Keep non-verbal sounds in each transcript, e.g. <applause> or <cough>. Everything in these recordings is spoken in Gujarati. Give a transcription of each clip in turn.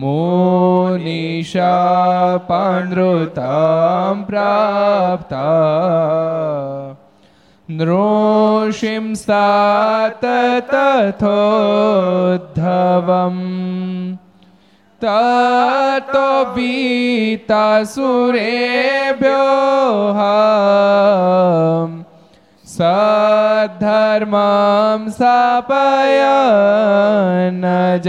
मोनिशापानृतां प्राप्ता नृषिंस्तात तथोद्धवम् ततो बीतासुरेभ्यो सद्धर्मं स्थापयन् ज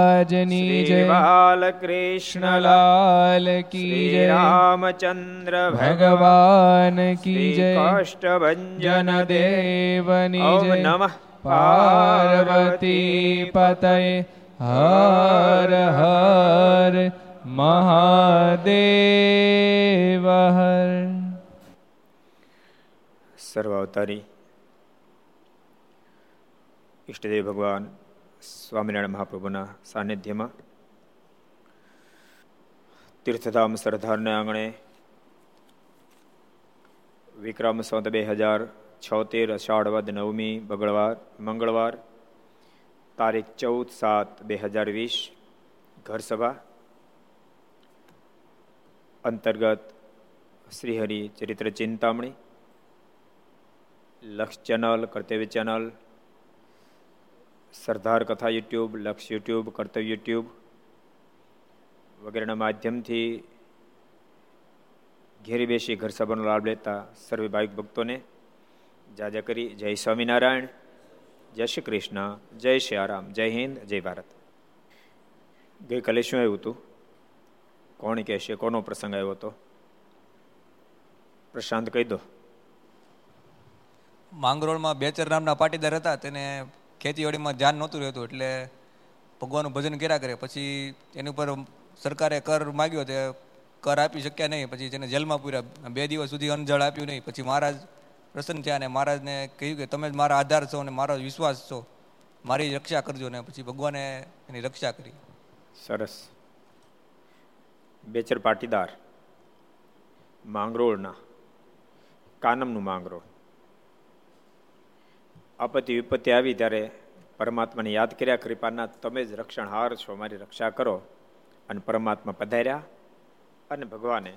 મહારાજની જય બાલકૃષ્ણ લાલ કી જય રામચંદ્ર ભગવાન કી જય કાષ્ટભન દેવની જય નમઃ પાર્વતી પતય હર હર મહાદેવ હર સર્વાવતારી ઈષ્ટદેવ ભગવાન સ્વામિનારાયણ મહાપ્રભુના સાનિધ્યમાં તીર્થધામ સરદારના આંગણે વિક્રમ સંત બે હજાર છોતેર અષાઢવદ નવમી બગળવાર મંગળવાર તારીખ ચૌદ સાત બે હજાર વીસ ઘરસભા અંતર્ગત શ્રીહરિ ચરિત્ર ચિંતામણી, લક્ષ ચેનલ, કર્તવ્ય ચેનલ સરદાર કથા યુટ્યુબ, લક્ષ યુટ્યુબ, કર્તવ્ય યુટ્યુબ વગેરેના માધ્યમથી ઘેરી બેસી ઘર સભાનો લાભ લેતા સર્વે ભાવિક ભક્તોને જાજા કરી. જય સ્વામિનારાયણ. જય શ્રી કૃષ્ણ. જય શ્રી આરામ. જય હિન્દ. જય ભારત. ગઈકાલે શું આવ્યું હતું? કોણ કહેશે? કોનો પ્રસંગ આવ્યો હતો? પ્રશાંત કહી દો. માંગરોળમાં બેચર નામના પાટીદાર હતા, તેને ખેતીવાડીમાં ધ્યાન નહોતું રહેતું એટલે ભગવાનનું ભજન કર્યા કરે. પછી એની ઉપર સરકારે કર માગ્યો તે કર આપી શક્યા નહીં. પછી તેને જેલમાં પૂર્યા, બે દિવસ સુધી અનજળ આપ્યું નહીં. પછી મહારાજ પ્રસન્ન થયા અને મહારાજને કહ્યું કે તમે જ મારા આધાર છો અને મારો વિશ્વાસ છો. મારી રક્ષા કરજો ને પછી ભગવાને એની રક્ષા કરી. સરસ. બેચર પાટીદાર. માંગરોળના. કાનમનું માંગરોળ. આપત્તિ વિપત્તિ આવી ત્યારે પરમાત્માને યાદ કર્યા, કૃપાના, તમે જ રક્ષણહાર છો, મારી રક્ષા કરો. અને પરમાત્મા પધાર્યા અને ભગવાને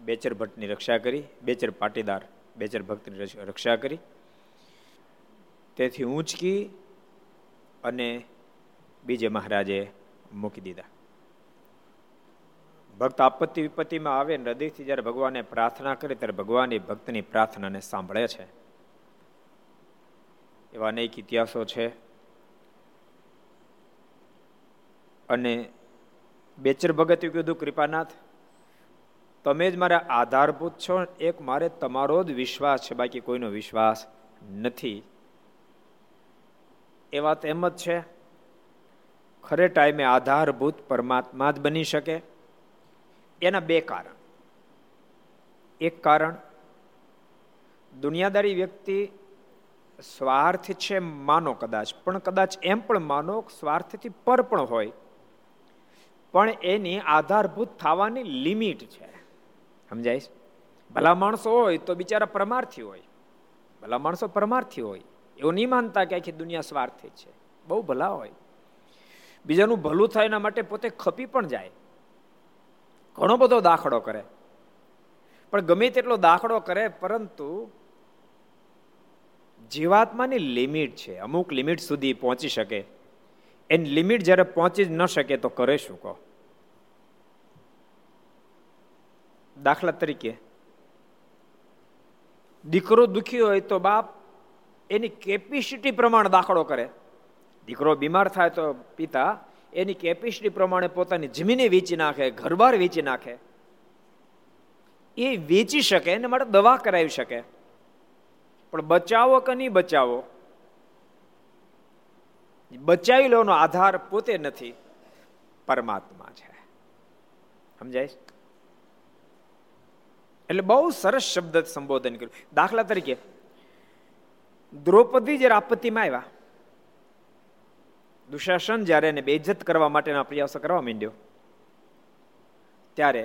બેચર ભટ્ટની રક્ષા કરી, બેચર પાટીદાર, બેચર ભક્તની રક્ષા કરી. તેથી ઊંચકી અને બીજે મહારાજે મૂકી દીધા. ભક્ત આપત્તિ વિપત્તિમાં આવે હૃદયથી જ્યારે ભગવાને પ્રાર્થના કરે, ત્યારે ભગવાન એ ભક્તની પ્રાર્થનાને સાંભળે છે. એવા અનેક ઇતિહાસો છે. અને બેચર ભગતે કીધું કૃપાનાથ, તમે જ મારા આધારભૂત છો, એક મારે તમારો જ વિશ્વાસ છે, બાકી કોઈનો વિશ્વાસ નથી. એ વાત એમ જ છે, ખરે ટાઈમે આધારભૂત પરમાત્મા જ બની શકે? એના બે કારણ. એક કારણ, દુનિયાદારી વ્યક્તિ સ્વાર્થ છે માનો કદાચ, પણ કદાચ એમ પણ માનો સ્વાર્થથી પર પણ હોય. પણ એની આધારભૂત થવાની લિમિટ છે. સમજાય ભલા માણસો હોય તો બિચારા પરમાર્થી હોય. ભલા માણસો પરમાર્થી હોય. એવું નહીં માનતા કે આખી દુનિયા સ્વાર્થી છે. બહુ ભલા હોય. બીજાનું ભલું થાય એના માટે પોતે ખપી પણ જાય. ઘણો બધો દાખલો કરે. પણ ગમે તેટલો દાખલો કરે, પરંતુ જીવાત્માની લિમિટ છે. અમુક લિમિટ સુધી પહોંચી શકે. એની લિમિટ જ્યારે પહોંચી જ ન શકે તો કરે શું કહો? દાખલા તરીકે, દીકરો દુખી હોય તો બાપ એની કેપેસિટી પ્રમાણે દાખલો કરે. દીકરો બીમાર થાય તો પિતા એની કેપેસિટી પ્રમાણે પોતાની જમીને વેચી નાખે, ઘરબાર વેચી નાખે. એ વેચી શકે, એને માટે દવા કરાવી શકે. પણ બચાવો કે નહીં બચાવો? બચાવી લેવાનો આધાર પોતે નથી, પરમાત્મા છે. સમજાય એટલે બહુ સરસ શબ્દ સંબોધન કર્યું. દાખલા તરીકે, દ્રૌપદી જ્યારે આપત્તિમાં આવ્યા, દુશાસન જ્યારે એને બેઇજ્જત કરવા માટેના પ્રયાસો કરવા માંડ્યો, ત્યારે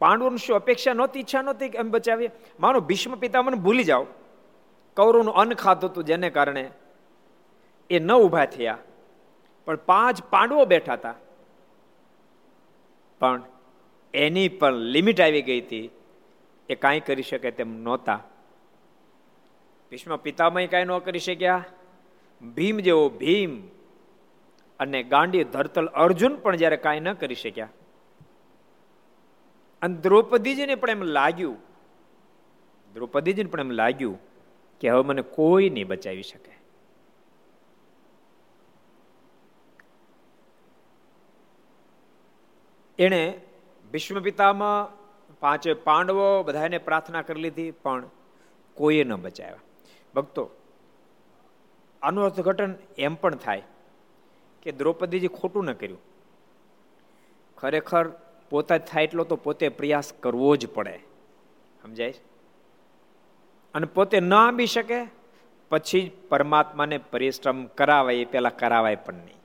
પાંડવોની શું અપેક્ષા નહોતી, ઈચ્છા નહોતી કે એમ બચાવીએ? માનો, ભીષ્મ પિતામને ભૂલી જાઓ. કૌરવનું અન્ન ખાતું હતું જેને કારણે એ ન ઊભા થયા. પણ પાંચ પાંડવો બેઠા હતા. પણ એની પણ લિમિટ આવી ગઈ હતી એ કાંઈ કરી શકે તેમ નહોતા. ભીષ્મ પિતામય કાંઈ ન કરી શક્યા. ભીમ જેવો ભીમ અને ગાંડી ધરતલ અર્જુન પણ જ્યારે કાંઈ ન કરી શક્યા. અને દ્રૌપદીજીને પણ એમ લાગ્યું, દ્રૌપદીજીને પણ એમ લાગ્યું કે હવે મને કોઈ નહીં બચાવી શકે. એણે ભીષ્મ પિતામાં પાંચે પાંડવો બધાને પ્રાર્થના કરી લીધી, પણ કોઈએ ન બચાવ્યા. ભક્તો, આનું અર્થઘટન એમ પણ થાય કે દ્રૌપદીજી ખોટું ન કર્યું. ખરેખર પોતા થાય એટલો તો પોતે પ્રયાસ કરવો જ પડે. સમજાય અને પોતે ન આંબી શકે, પછી પરમાત્માને પરિશ્રમ કરાવાય, એ પેલા કરાવાય પણ નહીં.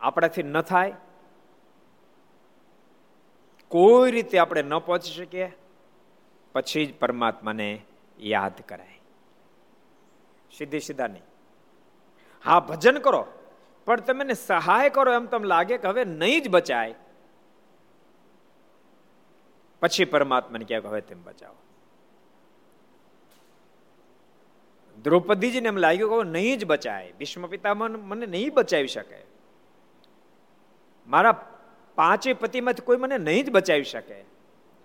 આપણાથી ન થાય. કોઈ રીતે આપણે ન પહોંચી શકીએ, પછી જ પરમાત્માને યાદ કરાય. સીધી સીધા નહીં. હા, ભજન કરો. પણ તમે સહાય કરો એમ તમને લાગે કે હવે નહીં જ બચાય. પછી પરમાત્માને કહે હવે તેમ બચાવો. દ્રૌપદીજીને એમ લાગ્યું કે નહીં જ બચાય. ભીષ્મ પિતામહ મને નહીં બચાવી શકે. મારા પાંચે પતિમાંથી કોઈ મને નહીં જ બચાવી શકે.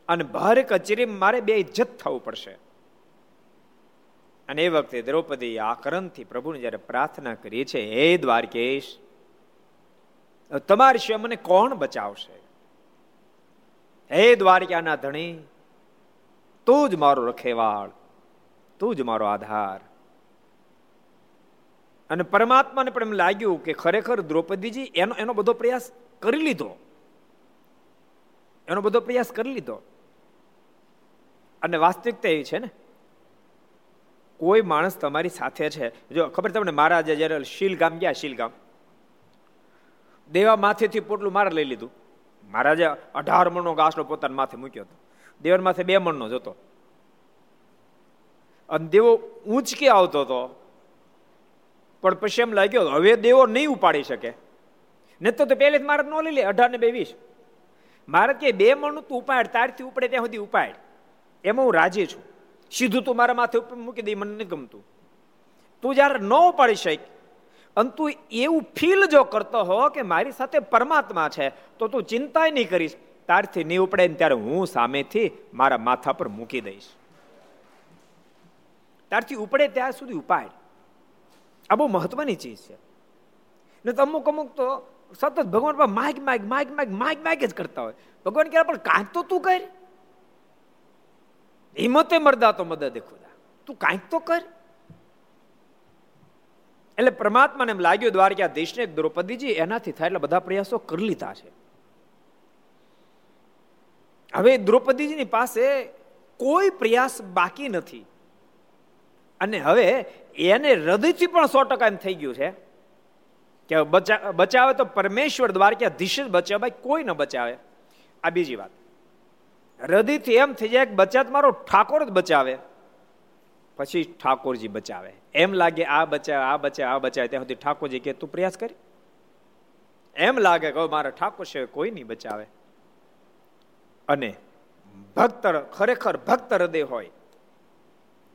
અને ભારે કચેરી મારે બે ઇજ્જત થવું પડશે. અને એ વખતે દ્રૌપદી આકરણથી પ્રભુને જ્યારે પ્રાર્થના કરી છે હે દ્વારકેશ તમારી સિવાય મને કોણ બચાવશે? હે દ્વારકાના ધણી, તું જ મારો રખેવાળ, તું જ મારો આધાર. અને પરમાત્માને પણ એમ લાગ્યું કે ખરેખર દ્રૌપદીજી એનો એનો બધો પ્રયાસ કરી લીધો. એનો બધો પ્રયાસ કરી લીધો. અને વાસ્તવિકતા એવી છે ને કોઈ માણસ તમારી સાથે છે. જો ખબર તમને મહારાજે જયારે શીલ ગામ ગયા શીલ ગામ દેવા માથેથી પોટલું માર લઈ લીધું. મહારાજે અઢાર મણનો ગાસડો પોતાના માથે મૂક્યો હતો. દેવર માથે બે મણનો જતો અને દેવો ઊંચકે આવતો હતો. પણ પછી એમ લાગ્યો, હવે દેવો નહીં ઉપાડી શકે. ને તો પહેલે જ મારે ન લઈ લે, અઢાર ને બે વીસ. મારે કે, બે મણનું તું ઉપાડ, તારથી ઉપડે ત્યાં સુધી ઉપાડ. એમાં હું રાજી છું. સીધું તું મારા માથે ઉપર મૂકી દઈ મને નહીં ગમતું. તું જ્યારે ન ઉપાડી શક, અને તું એવું ફીલ જો કરતો હો કે મારી સાથે પરમાત્મા છે, તો તું ચિંતા નહીં કરીશ. તારથી નહીં ઉપડે ને ત્યારે હું સામેથી મારા માથા પર મૂકી દઈશ. ત્યારથી ઉપડે ત્યાં સુધી ઉપાડ. આ બહુ મહત્વની ચીજ છે. ને તો અમુક અમુક તો સતત ભગવાન પર માગ માગ માગ માગ માગ માગ જ કરતા હોય. ભગવાન ક્યારે પણ કાંઈક તો તું કર. હિંમતે મરદા તો મદદ ખુદા. તું કાંઈક તો કર. એટલે પરમાત્માને એમ લાગ્યું, દ્વારકા દેશને દ્રૌપદીજી એનાથી થાય એટલે બધા પ્રયાસો કરી લીધા છે. હવે દ્રૌપદીજીની પાસે કોઈ પ્રયાસ બાકી નથી. અને હવે એને હૃદયથી પણ સો ટકા એમ થઈ ગયું છે કે બચાવે તો પરમેશ્વર દ્વારકાધીશ જ બચાવે કોઈ ન બચાવે. આ બીજી વાત. હૃદયથી એમ થઈ જાય કે બચાત મારો ઠાકોર જ બચાવે. પછી ઠાકોરજી બચાવે. એમ લાગે આ બચાવે આ બચાવે આ બચાવે ત્યાં સુધી ઠાકોરજી કે તું પ્રયાસ કરી. એમ લાગે કે મારા ઠાકોર છે કોઈ નહીં બચાવે. અને ભક્ત ખરેખર ભક્ત હૃદય હોય,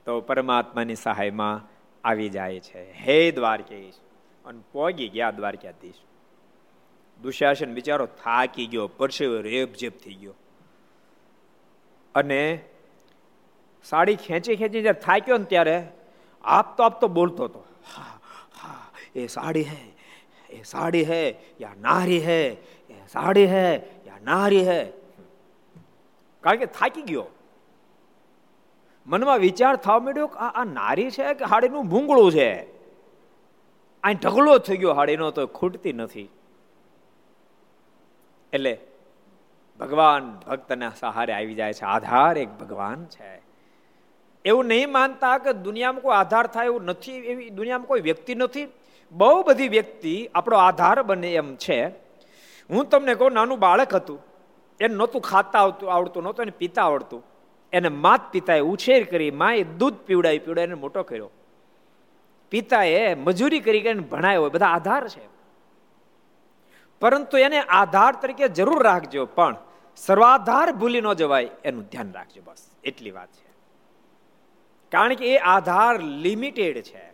તો પરમાત્માની સહાયમાં આવી જાય છે. હે દ્વારકેશ. અને પોગી ગયા દ્વારકાધીશ. દુશાસન બિચારો થાકી ગયો, પરસેવો રેપઝેપ થઈ ગયો. અને સાડી ખેંચી ખેંચી જ્યારે થાક્યો ને ત્યારે આપતો આપતો બોલતો હતો. હા હા, એ સાડી હે, એ સાડી હે, યા નારી હે, એ સાડી હે, યા નારી હે. કારણ કે થાકી ગયો. મનમાં વિચાર થવા માંડ્યો કે આ નારી છે કે હાડીનું ભૂંગળું છે? આ ઢગલો થઈ ગયો હાડીનો તો ખૂટતી નથી. એટલે ભગવાન ભક્તના સહારે આવી જાય છે. આધાર એક ભગવાન છે. એવું નહીં માનતા કે દુનિયામાં કોઈ આધાર થાય એવું નથી, એવી દુનિયામાં કોઈ વ્યક્તિ નથી. બહુ બધી વ્યક્તિ આપણો આધાર બને એમ છે. હું તમને કહું, નાનું બાળક હતું. એને નહોતું ખાતા આવતું, આવડતું નહોતું, એને પિતા આવડતું. એને માત પિતાએ ઉછેર કરી, માએ દૂધ પીવડાવી પીવડાવીને મોટો કર્યો. પિતાએ મજૂરી કરી કરીને ભણાયો બધા આધાર છે. પરંતુ એને આધાર તરીકે જરૂર રાખજો. પણ સર્વાધાર ભૂલી ન જવાય એનું ધ્યાન રાખજો બસ. એટલી વાત છે. કારણ કે એ આધાર લિમિટેડ છે.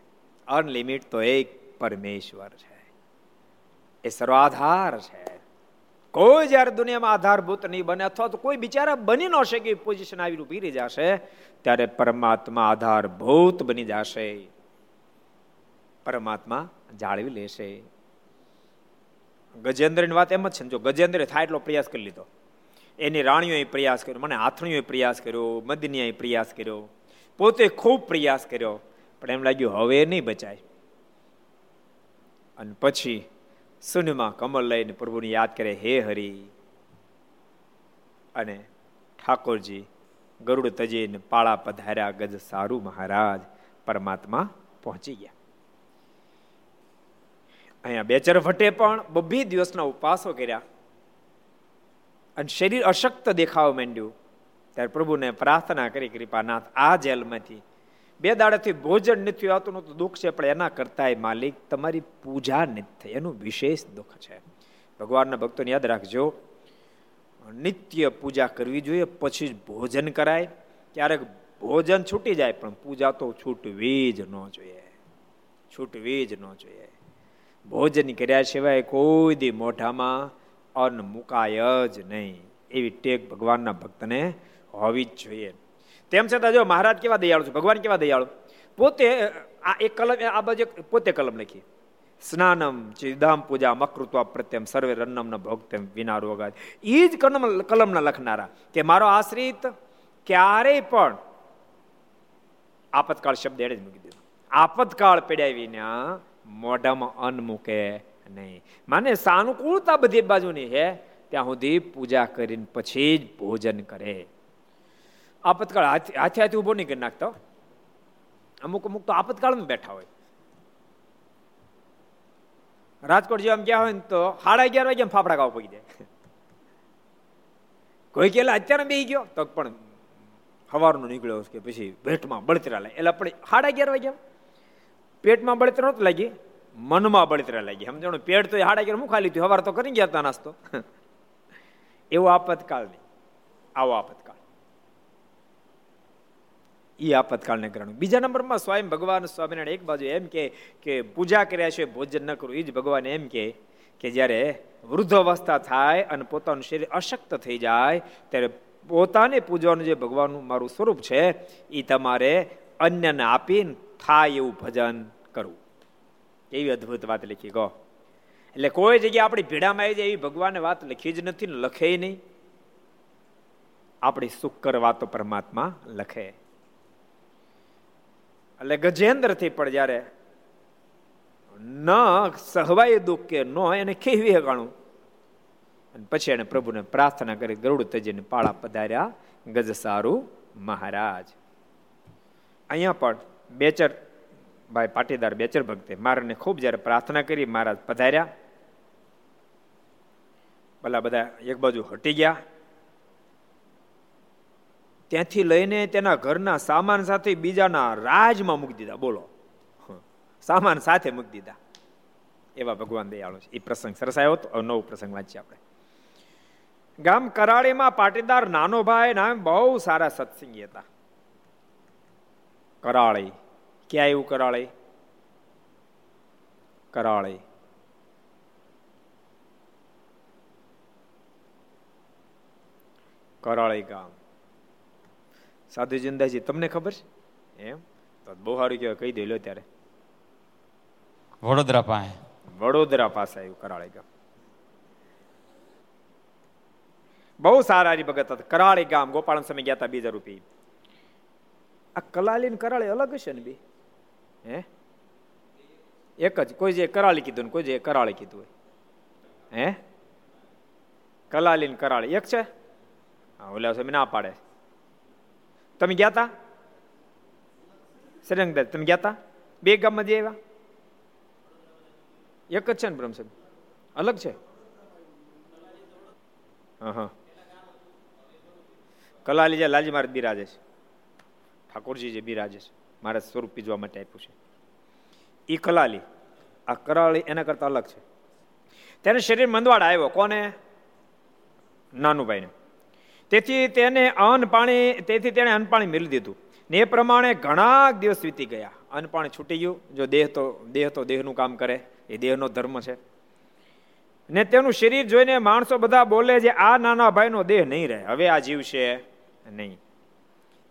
અનલિમિટ તો એક પરમેશ્વર છે. એ સર્વાધાર છે. કોઈ જ્યારે દુનિયામાં આધારભૂત નહીં બને અથવા તો કોઈ બિચારા બની ન શકે પોઝિશન આવી ઊભી રહી જશે, ત્યારે પરમાત્મા આધારભૂત બની જશે. પરમાત્મા જાળવી લેશે. ગજેન્દ્રની વાત એમ જ છે જો ગજેન્દ્ર થાય એટલો પ્રયાસ કરી લીધો. એની રાણીઓએ પ્રયાસ કર્યો, મને આથણીઓએ પ્રયાસ કર્યો મદનીએ પ્રયાસ કર્યો, પોતે ખૂબ પ્રયાસ કર્યો, પણ એમ લાગ્યું હવે નહીં બચાય. અને પછી શૂન્યમાં કમલ લઈને પ્રભુને યાદ કરે, હે હરી. અને ઠાકોરજી ગરુડ તજીને પાળા પધાર્યા, ગજ સારું મહારાજ પરમાત્મા પહોંચી ગયા. અહીંયા બેચર ભટ્ટે પણ બબ્બી દિવસના ઉપવાસો કર્યા. અને શરીર અશક્ત દેખાવા માંડ્યું. ત્યારે પ્રભુને પ્રાર્થના કરી, કૃપાનાથ, આ જેલમાંથી બે દાડાથી ભોજન નથી આવતું તો દુઃખ છે, પણ એના કરતાંય માલિક તમારી પૂજા નથી થઈ. એનું વિશેષ દુઃખ છે. ભગવાનના ભક્તોને યાદ રાખજો, નિત્ય પૂજા કરવી જોઈએ, પછી જ ભોજન કરાય. ક્યારેક ભોજન છૂટી જાય, પણ પૂજા તો છૂટવી જ ન જોઈએ. છૂટવી જ ન જોઈએ. ભોજન કર્યા સિવાય કોઈ દી મોઢામાં અન્ન મુકાય જ નહીં એવી ટેક ભગવાનના ભક્તને હોવી જ જોઈએ. તેમ છતાં જો મહારાજ કેવા દયાળુ છે? ભગવાન કેવા દયાળુ? પોતે આ એક કલમ, આ બાજુ પોતે કલમ લખી. સ્નાનમ ચિદામ પૂજા મકૃત્વ પ્રત્યમ સર્વે રન્નમ ભોગતેમ વિના રોગા એ જ કલમ, કલમના લખનારા. કે મારો આશ્રિત ક્યારેય પણ આપતકાળ શબ્દ એડે જ મૂકી દીધો. આપતકાળ પીડાવીને મોઢામાં અન્ન મૂકે નહીં. માને સાનુકૂળતા બધી બાજુની હે ત્યાં સુધી પૂજા કરીને પછી જ ભોજન કરે. આપતકાળ હાથે હાથે ઊભો નહીં કરી નાખતો. અમુક અમુક તો આપતકાળમાં બેઠા હોય. રાજકોટ જેવા ગયા હોય ને તો સાડા અગિયાર વાગે ફાફડા ખાવા પડી જાય. કોઈ કે અત્યારે બે ગયો, તો પણ સવારનો નીકળ્યો કે પછી ભેટમાં બળતરા લાગે એટલે આપણે સાડા અગિયાર વાગ્યા. પેટમાં બળતરા નહોતું લાગી. મનમાં બળતરા લાગી. સમજણ પેટ તો હાડા કે હું ખાલી થયું. સવાર તો કરી ગયા હતા નાસ્તો. <laughs> એવો આપતકાળ નહીં. આવો આપતકાળ. એ આપતકાળને કારણે બીજા નંબરમાં સ્વયં ભગવાન સ્વામિનારાયણ એક બાજુ એમ કે કે પૂજા કર્યા છે, ભોજન ન કરવું એ જ ભગવાન એમ કે કે જ્યારે વૃદ્ધ અવસ્થા થાય અને પોતાનું શરીર અશક્ત થઈ જાય, ત્યારે પોતાને પૂજવાનું જે ભગવાનનું મારું સ્વરૂપ છે એ તમારે અન્યને આપીને થાય એવું ભજન કરવું. એવી અદ્ભુત વાત લખી કહો. એટલે કોઈ જગ્યાએ આપણી ભીડામાં આવી જાય એવી ભગવાને વાત લખી જ નથી ને લખે નહીં. આપણી સુકર વાતો પરમાત્મા લખે. એટલે ગજેન્દ્રથી પણ જ્યારે ન સહવાય દુઃખ કે ન એને કેવી હગાણું અને પછી એને પ્રભુને પ્રાર્થના કરી ગરુડ તજીને પાળા પધાર્યા ગજ સારું મહારાજ. અહીંયા પણ બેચર ભાઈ પાટીદાર બેચર ભક્તે મારાને ખૂબ જ્યારે પ્રાર્થના કરી, મહારાજ પધાર્યા. ભલા બધા એક બાજુ હટી ગયા. ત્યાંથી લઈને તેના ઘરના સામાન સાથે બીજાના રાજમાં મૂકી દીધા. બોલો. સામાન સાથે મૂકી દીધા. એવા ભગવાન દયાળુ છે. એ પ્રસંગ સરસ આવ્યો તો. નવો પ્રસંગ વાંચીએ આપણે. ગામ કરાળીમાં પાટીદાર નાનો ભાઈ નામ બહુ સારા સત્સંગી હતા. કરાળી. ક્યાં એવું કરાળી? કરાળી. કરાળી ગામ. સાધુ જિંદાજી તમને ખબર છે? એમ? તો બહુ સારું કહેવાય કહી દેલો ત્યારે. વડોદરા પાસે. વડોદરા પાસે આવ્યું કરાળી ગામ. બહુ સારા હરિભગત હતા. કરાળી ગામ ગોપાળન સમય ગયા હતા બીજા રૂપી આ કલાલી ને કરાળી અલગ હશે ને બી? હે? એક જ, કોઈ જે કરાળી કીધું કોઈ જે કરાળી કીધું હોય. હે? કલાલી કરાળી. એક છે? હા, ઓલા સમય ના પાડે. તમે ગયા તા? શ્રીરંગદાસ તમે ગયા તા? બે ગામમાં જે આવ્યા? એક જ છે ને બ્રહ્મસભ અલગ છે? હા કલાલી જે લાલજી મારે બિરાજે છે. ઠાકોરજી જે બિરાજે છે. મારે સ્વરૂપ પીજવા માટે આપ્યું છે. એ કલાલી, આ કરાળી એના કરતા અલગ છે. તેને શરીર મંદવાડ આવ્યો. કોને? નાનુભાઈને. તેથી તેને અન્ન પાણી, તેથી તેણે અન્ન પાણી મેળવી દીધું. ને એ પ્રમાણે ઘણા દિવસ વીતી ગયા. અન્ન પાણી છૂટી ગયું. જો દેહ તો દેહ તો દેહનું કામ કરે. એ દેહનો ધર્મ છે. ને તેનું શરીર જોઈને માણસો બધા બોલે છે, આ નાના ભાઈનો દેહ નહીં રહે. હવે આ જીવ છે નહીં.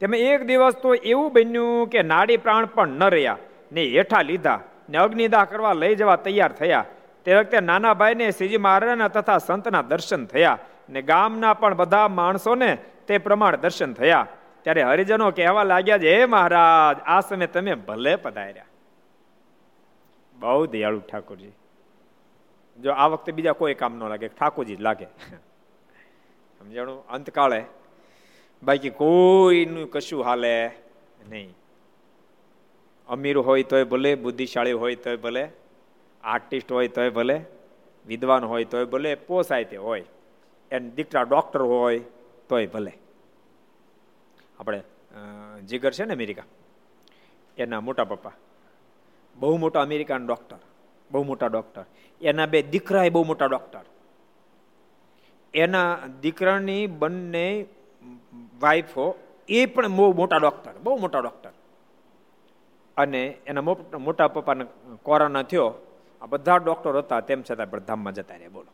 તેમાં એક દિવસ તો એવું બન્યું કે નાડી પ્રાણ પણ ન રહ્યા. ને હેઠા લીધા ને અગ્નિદાહ કરવા લઈ જવા તૈયાર થયા. તે વખતે નાના ભાઈને શ્રીજી મહારાજના તથા સંતના દર્શન થયા ને ગામના પણ બધા માણસોને તે પ્રમાણે દર્શન થયા. ત્યારે હરિજનો કહેવા લાગ્યા છે હે મહારાજ, આ સમય તમે ભલે પધાર્યા. બહુ દયાળુ ઠાકોરજી. જો આ વખતે બીજા કોઈ કામ ન લાગે, ઠાકોરજી લાગે. <laughs> સમજાણું? અંતકાળે બાકી કોઈનું કશું હાલે નહીં. અમીર હોય તોય ભલે, બુદ્ધિશાળી હોય તોય ભલે, આર્ટિસ્ટ હોય તોય ભલે, વિદ્વાન હોય તોય ભલે, પોસાય તે હોય. એને દીકરા ડૉક્ટર હોય તોય ભલે. આપણે જીગર છે ને અમેરિકા? એના મોટા પપ્પા. બહુ મોટા અમેરિકાના ડોક્ટર. બહુ મોટા ડૉક્ટર. એના બે દીકરા બહુ મોટા ડૉક્ટર. એના દીકરાની બંને વાઈફો એ પણ મોટા ડોક્ટર બહુ મોટા ડોક્ટર અને એના મોટા પપ્પાને કોરોના થયો, આ બધા ડોક્ટર હતા, તેમ છતાં પણ ધામમાં જતા રહ્યા, બોલો.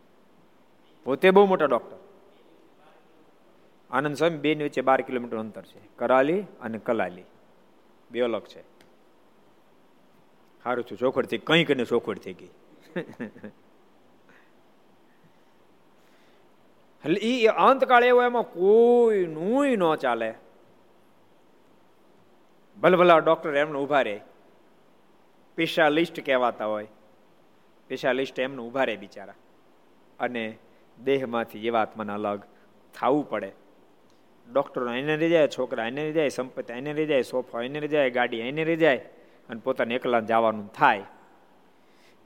પોતે બહુ મોટા ડોક્ટર આનંદ સ્વામી બેની વચ્ચે બાર કિલોમીટર અંતર છે, કરાલી અને કલાલી. બે અલગ છે. સારું છું ચોખડ થઈ, કંઈક કને ચોખડ થઈ ગઈ. <laughs> એટલે એ અંતકાળ એવો એમાં કોઈ નું ચાલે. ભલભલા ડોક્ટર એમને ઊભા રહે સ્પેશિયાલિસ્ટ કહેવાતા હોય. સ્પેશિયાલિસ્ટ એમને ઊભા રહે બિચારા. અને દેહમાંથી જીવાત્માને અલગ થવું પડે. ડૉક્ટરો એને રહી જાય, છોકરા એને રહી જાય, સંપત્તિ એને રહી જાય, સોફા એને રહી જાય, ગાડી એને રહી જાય અને પોતાને એકલા જવાનું થાય.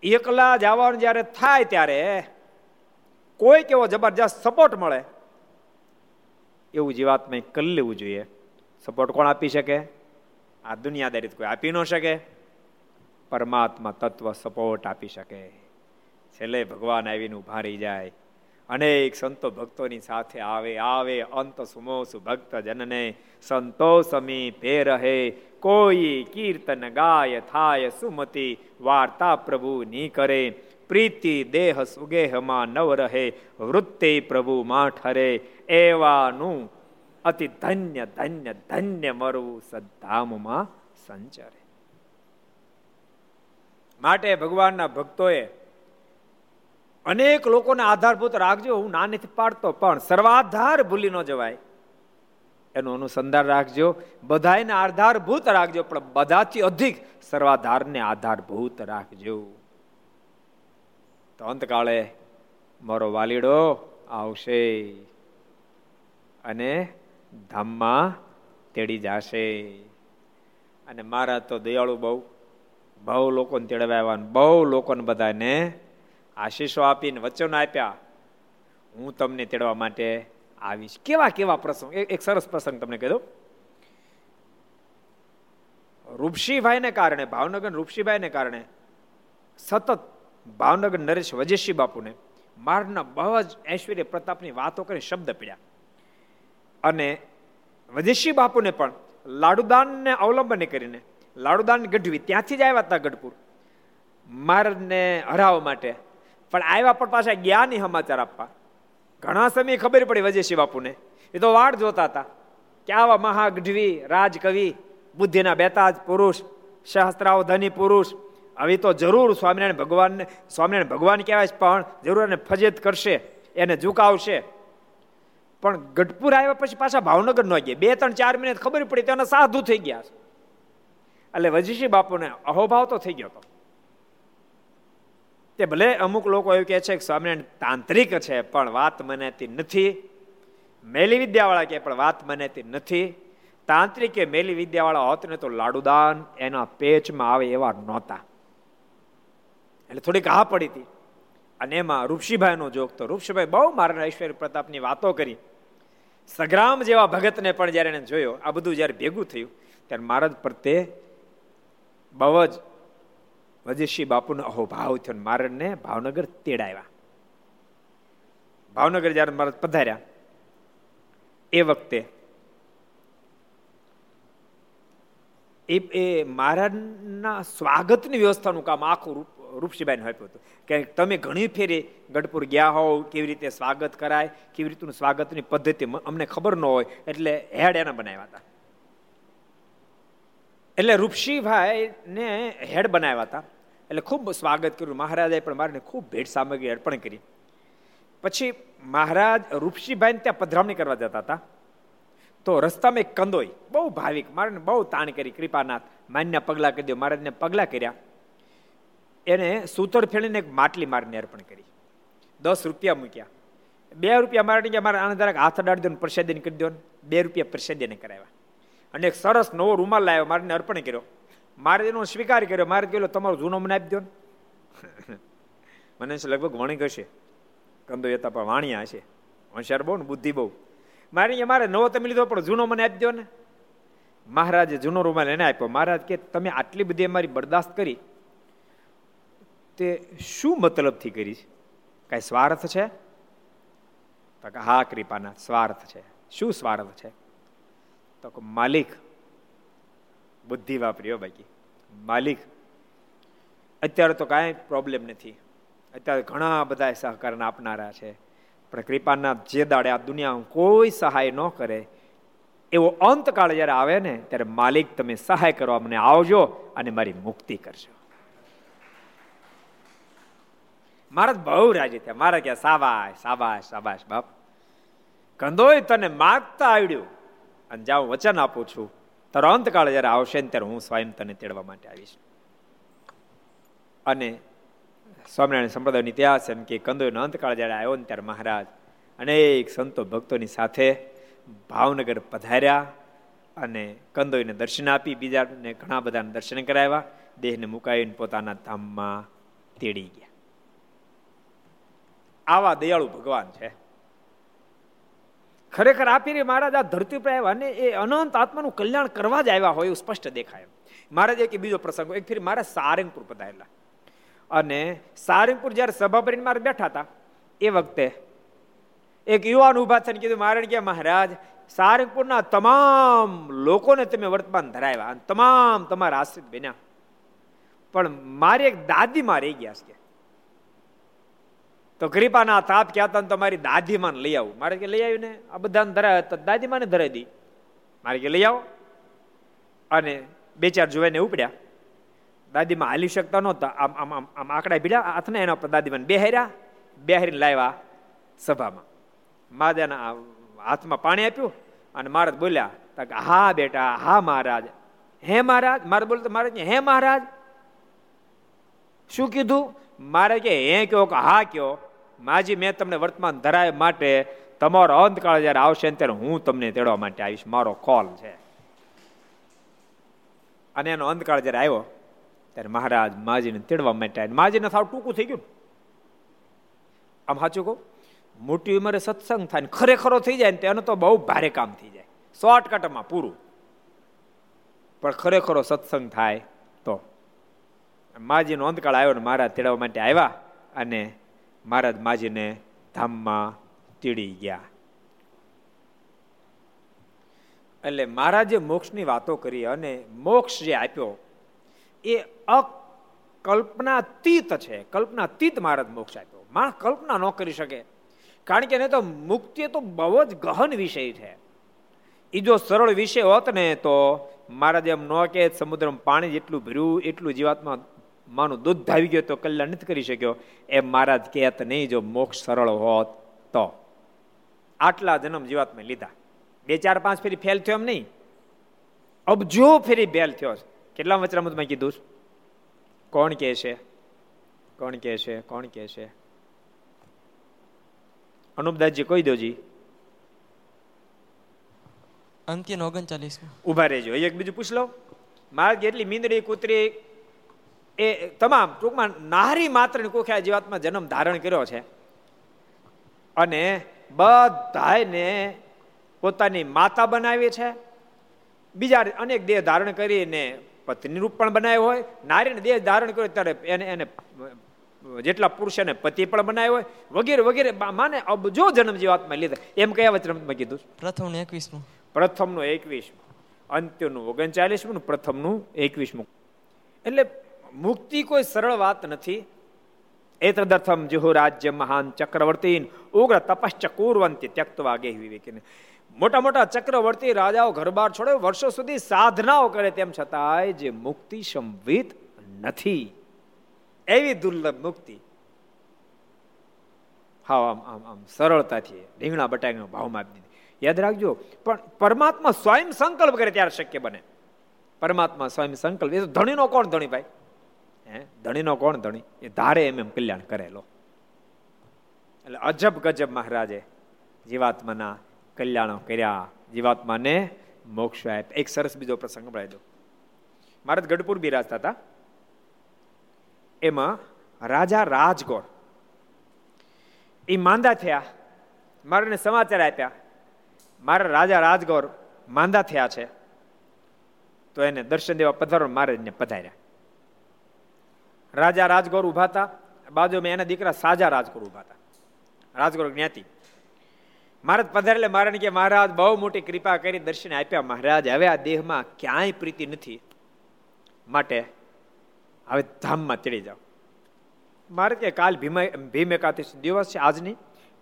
એકલા જવાનું જ્યારે થાય ત્યારે કોઈ કેવો જબરજસ્ત સપોર્ટ મળે, એવું જીવાત્મા કરી લેવું જોઈએ. સપોર્ટ કોણ આપી શકે? આ દુનિયાદારી કોઈ આપી ન શકે. પરમાત્મા તત્વ સપોર્ટ આપી શકે. છેલ્લે ભગવાન આવીને ઊભા રહી જાય. અનેક સંતો ભક્તોની સાથે આવે આવે, અંત સુમોસુ ભક્ત જનને સંતોષમી પે રહે, કોઈ કીર્તન ગાય થાય, સુમતિ વાર્તા પ્રભુ ની કરે. પ્રીતિ દેહ સુગેહમાં નવ રહે વૃત્તિ પ્રભુ માં ઠરે એવાનું અતિ ધન્ય ધન્ય ધન્ય મરવું સદ્ધામમાં સંચરે માટે ભગવાનના ભક્તોએ અનેક લોકોને આધારભૂત રાખજો હું ના નથી પાડતો, પણ સર્વાધાર ભૂલી ન જવાય. એનું અનુસંધાન રાખજો. બધાને આધારભૂત રાખજો પણ બધાથી અધિક સર્વાધારને આધારભૂત રાખજો. તો અંતકાળે મારો વાલીડો આવશે અને ધામમાં તેડી જશે. અને મારા તો દયાળુ બહુ બહુ લોકોને તેડવા આવ્યા બહુ લોકોને બધાને આશીષો આપીને વચનો આપ્યા. હું તમને તેડવા માટે આવીશ. કેવા કેવા પ્રસંગ? એક સરસ પ્રસંગ તમને કહી દઉં. રૂપસીભાઈને કારણે ભાવનગર રૂપસીભાઈને કારણે સતત ભાવનગર નરેશ વજેશી બાપુને મારના બહુ જ ઐશ્વર્ય પ્રતાપની વાતો કરી શબ્દ પીડ્યા. અને વજેશી બાપુને પણ લાડુદાનને અવલંબન કરીને લાડુદાન ગઢવી ત્યાંથી જ આવ્યા હતા ગઢપુર. મારને હરાવવા માટે. પણ આવ્યા પણ પાછા ગયા નહીં સમાચાર આપવા. ઘણા સમય ખબર પડી વજેશી બાપુને. એ તો વાડ જોતા હતા. કે આવા મહાગઢવી, રાજકવિ, બુદ્ધિના બેતાજ પુરુષ સહસ્ત્રાવ ધની પુરુષ હવે તો જરૂર સ્વામિનારાયણ ભગવાનને, સ્વામિનારાયણ ભગવાન કહેવાય પણ જરૂર એને ફજેત કરશે, એને ઝુકાવશે. પણ ગઢપુર આવ્યા પછી પાછા ભાવનગર ન ગયા. બે, ત્રણ, ચાર મિનિટ ખબર પડી તેના સાધુ થઈ ગયા છે. એટલે વજીશી બાપુને અહોભાવ તો થઈ ગયો હતો. તે ભલે અમુક લોકો એવું કહે છે કે સ્વામિનારાયણ તાંત્રિક છે, પણ વાત મનેતી નથી. મેલી વિદ્યાવાળા કે પણ વાત મનેતી નથી. તાંત્રિકે મેલી વિદ્યાવાળા હોત ને તો લાડુદાન એના પેચમાં આવે એવા નહોતા. એટલે થોડીક હા પડી હતી. અને એમાં ઋષિભાઈનો જોગ તો ઋષિભાઈ બહુ મારા ઐશ્વર્ય પ્રતાપની વાતો કરી. સગ્રામ જેવા ભગતને પણ જ્યારે એને જોયો, આ બધું જ્યારે ભેગું થયું, ત્યારે મહારાજ પ્રત્યે બહુ જ વજેશી બાપુનો અહોભાવ થયો મહારાજને ભાવનગર તેડાવ્યા. ભાવનગર જ્યારે મહારાજ પધાર્યા, એ વખતે એ મહારાજના સ્વાગતની વ્યવસ્થાનું કામ આખું રૂપ રૂપસીબાઈને આપ્યું હતું. કે તમે ઘણી ફેરી ગઢપુર ગયા હોવ, કેવી રીતે સ્વાગત કરાય, કેવી રીતનું સ્વાગતની પદ્ધતિ અમને ખબર ન હોય, એટલે હેડ એના બનાવ્યા હતા. એટલે રૂપસીભાઈને હેડ બનાવ્યા હતા. એટલે ખૂબ સ્વાગત કર્યું. મહારાજાએ પણ મારે ખૂબ ભેટ સામગ્રી અર્પણ કરી. પછી મહારાજ રૂપસીભાઈ ત્યાં પધરામણી કરવા જતા હતા. તો રસ્તામાં એક કંદોય બહુ ભાવિક મારે બહુ તાણ કરી, કૃપાનાથ, માન્ય પગલા કરી દો. મહારાજને પગલા કર્યા. એને સૂતર ફેણીને એક માટલી મારીને અર્પણ કરી. દસ રૂપિયા મૂક્યા. બે રૂપિયા મારી મારે આને જરાક હાથ અડાડી દો પ્રસાદીને કરી દો બે રૂપિયા પ્રસાદીને કરાવ્યા. અને એક સરસ નવો રૂમાલ લાવ્યો, મારીને અર્પણ કર્યો. મારે એનો સ્વીકાર કર્યો, મારે કહેલો, તમારો જૂનો મને આપી દો ને. <laughs> મને લગભગ વણી હશે. કંદો એ પણ વાણિયા હશે. હોશિયાર બહુ ને બુદ્ધિ બહુ. મારી મારે નવો તમે લીધો, પણ જૂનો મને આપી દો ને. મહારાજે જૂનો રૂમાલ એને આપ્યો. મહારાજ કે, તમે આટલી બધી અમારી બરદાસ્ત કરી તે શું મતલબથી કરી છે? કાંઈ સ્વાર્થ છે? તો કે હા કૃપાના સ્વાર્થ છે. શું સ્વાર્થ છે? તો કે માલિક, બુદ્ધિ વાપર્યો બાકી. માલિક, અત્યારે તો કાંઈ પ્રોબ્લેમ નથી. અત્યારે ઘણા બધા સહકારના આપનારા છે. પણ કૃપાના જે દાડે આ દુનિયા કોઈ સહાય ન કરે, એવો અંતકાળ જ્યારે આવે ને, ત્યારે માલિક તમે સહાય કરવા મને આવજો અને મારી મુક્તિ કરજો. મહારાજ બહુ રાજી થયા. મારા કે સાબાશ સાબાશ સાબાશ, બાપ. કંદોય તને માગતા આવડ્યું. અને જ્યાં વચન આપું છું. તારો અંતકાળ જયારે આવશે ને ત્યારે હું સ્વયં તને તેડવા માટે આવીશ. અને સ્વામિનારાયણ સંપ્રદાયનો ઇતિહાસ એમ કે કંદોયનો અંતકાળ જયારે આવ્યો ને ત્યારે મહારાજ અનેક સંતો ભક્તોની સાથે ભાવનગર પધાર્યા અને કંદોઈને દર્શન આપી, બીજાને ઘણા બધાને દર્શન કરાવ્યા. દેહને મુકાવીને પોતાના ધામમાં તેડી ગયા. આવા દયાળુ ભગવાન છે. ખરેખર આપીને મહારાજ, આ ધરતી પર આવ્યા અને એ અનંત આત્માનું કલ્યાણ કરવા જ આવ્યા હોય એવું સ્પષ્ટ દેખાય. મહારાજ, એક બીજો પ્રસંગ એક ફેર મારા સારંગપુર પધારેલા. અને સારંગપુર જયારે સભા ભરીને મારે બેઠા હતા, એ વખતે એક યુવાન ઊભા થઈને કીધું મારે કે મહારાજ, સારંગપુરના તમામ લોકોને તમે વર્તમાન ધરાવ્યા અને તમામ તમારા આશ્રિત બન્યા. પણ મારી એક દાદી માં ગયા છે. તો કૃપાના તાપ કહેતા તો તમારી દાદીમાને લઈ આવું. મારે કે લઈ આવ્યું ને આ બધાને ધરાવે તો દાદીમાને ધરાવી દી. મારે કે લઈ આવો. અને બે ચાર જોવાને ઉપડ્યા. દાદીમાં હાલી શકતા નહોતા. આમ આમ આમ આમ આંકડા ભીડ્યા હાથને એના પર દાદીમાને બેહાર્યા. બેહારીને લાવ્યા સભામાં. માદાના હાથમાં પાણી આપ્યું અને મહારાજ બોલ્યા હા બેટા, હા મહારાજ. હે મહારાજ. મારે બોલતો મહારાજ હે મહારાજ. શું કીધું? મારે કે, હે કયો કે, હા કયો? માજી મેં તમને વર્તમાન ધરાય માટે તમારો અંતકાળ જયારે આવશે ત્યારે હું તમને તેડવા માટે આવીશ. મારો કોલ છે. અને એનો અંતકાળ જ્યારે આવ્યો, ત્યારે મહારાજ માજીને તેડવા માટે માજીને સાવ ટૂંકું થઈ ગયું આમ સાચું કહું? મોટી ઉંમરે સત્સંગ થાય ને ખરેખરો થઈ જાય ને તેનું તો બહુ ભારે કામ થઈ જાય. શોર્ટકટમાં પૂરું. પણ ખરેખરો સત્સંગ થાય માજીનો અંતકાળ આવ્યો ને મહારાજ તેડવા માટે આવ્યા અને મહારાજ માજીને ધામમાં તીડી ગયા. એટલે મહારાજે મોક્ષની વાતો કરી અને મોક્ષ જે આપ્યો, એ અકલ્પનાતીત છે. કલ્પનાતીત મહારાજ મોક્ષ આપ્યો. માણસ કલ્પના ન કરી શકે. કારણ કે એને તો મુક્તિ તો બહુ જ ગહન વિષય છે. એ જો સરળ વિષય હોત ને તો મહારાજ એમ ન કે સમુદ્રમાં પાણી જેટલું ભર્યું, એટલું જીવાતમાં માનું દૂધ ધાવી ગયો તો કલ્યાણ નથી કરી શક્યો. એ મહારાજ કહેત નહીં જો મોક્ષ સરળ હોત તો. આટલા જન્મ જીવાતમાં લીધા. બે ચાર પાંચ ફેરી ફેલ થયો એમ નહીં. અબજો ફેરી ફેલ થયો છે. કેટલા વચરામૃતમાં કીધું? કોણ કહે છે? કોણ કહે છે? કોણ કહે છે? અનુપદાસજી કહી દોજી અંત્ય ઓગણચાલીસ ઊભા રહેજો. એક બીજું પૂછ લો. મારે જેટલી મીંદડી કૂતરી એ તમામ ટૂંકમાં નારી માત્ર કોખ્યા જીવાતમાં જન્મ ધારણ કર્યો છે. અને બધાને પોતાની માતા બનાવી છે. બીજા અનેક દેહ ધારણ કરીને પત્ની રૂપ પણ બનાવ્યો હોય. નારીને દેહ ધારણ કર્યો ત્યારે એને એને જેટલા પુરુષોને પતિ પણ બનાવ્યો હોય. વગેરે વગેરે માને અબજો જન્મ જીવાતમાં લીધા. એમ કયા વચનમાં કીધું પ્રથમ એકવીસમું. પ્રથમનું એકવીસમું. અંત્યનું ઓગણચાલીસમું પ્રથમનું એકવીસમું. એટલે મુક્તિ કોઈ સરળ વાત નથી. એતદર્થમ જુહુ રાજ્ય મહાન ચક્રવર્તી ઉગ્ર તપશ્ચકુરવંતી ત્યક્ત ગે વિવેકીને. મોટા મોટા ચક્રવર્તી રાજાઓ ઘરબાર છોડે, વર્ષો સુધી સાધનાઓ કરે તેમ છતાંય જે મુક્તિ સંવિત નથી. એવી દુર્લભ મુક્તિ. હા આમ આમ આમ સરળતાથી રીંગણા બટાકાનો ભાવમાં આપી દીધી. યાદ રાખજો, પણ પરમાત્મા સ્વયં સંકલ્પ કરે ત્યારે શક્ય બને. પરમાત્મા સ્વયં સંકલ્પ, એ તો ધણીનો કોણ ધણી ભાઈ? હે? ધણીનો કોણ ધણી? એ ધારે એમ એમ કલ્યાણ કરેલો. એટલે અજબ ગજબ મહારાજે જીવાત્માના કલ્યાણો કર્યા. જીવાત્માને મોક્ષ આપ્યા. એક સરસ બીજો પ્રસંગ સંભળાવી દો મહારાજ ગઢપુર બિરાજતા હતા એમાં રાજા રાજગોર એ માંદા થયા. મારાને સમાચાર આપ્યા. મારા રાજા રાજગોર માંદા થયા છે. તો એને દર્શન દેવા પધારો મહારાજને પધાર્યા. રાજા રાજગોર ઊભા હતા. બાજુમાં એના દીકરા સાજા રાજગોર ઊભા હતા. રાજગોર જ્ઞાતિ. મહારાજ પધારે એટલે મહારાજ કે, મહારાજ, બહુ મોટી કૃપા કરી દર્શન આપ્યા. મહારાજ, હવે આ દેહમાં ક્યાંય પ્રીતિ નથી. માટે હવે ધામમાં ચડી જાઓ. મારે કે, કાલ ભીમ ભીમ એકાદશી દિવસ છે આજની.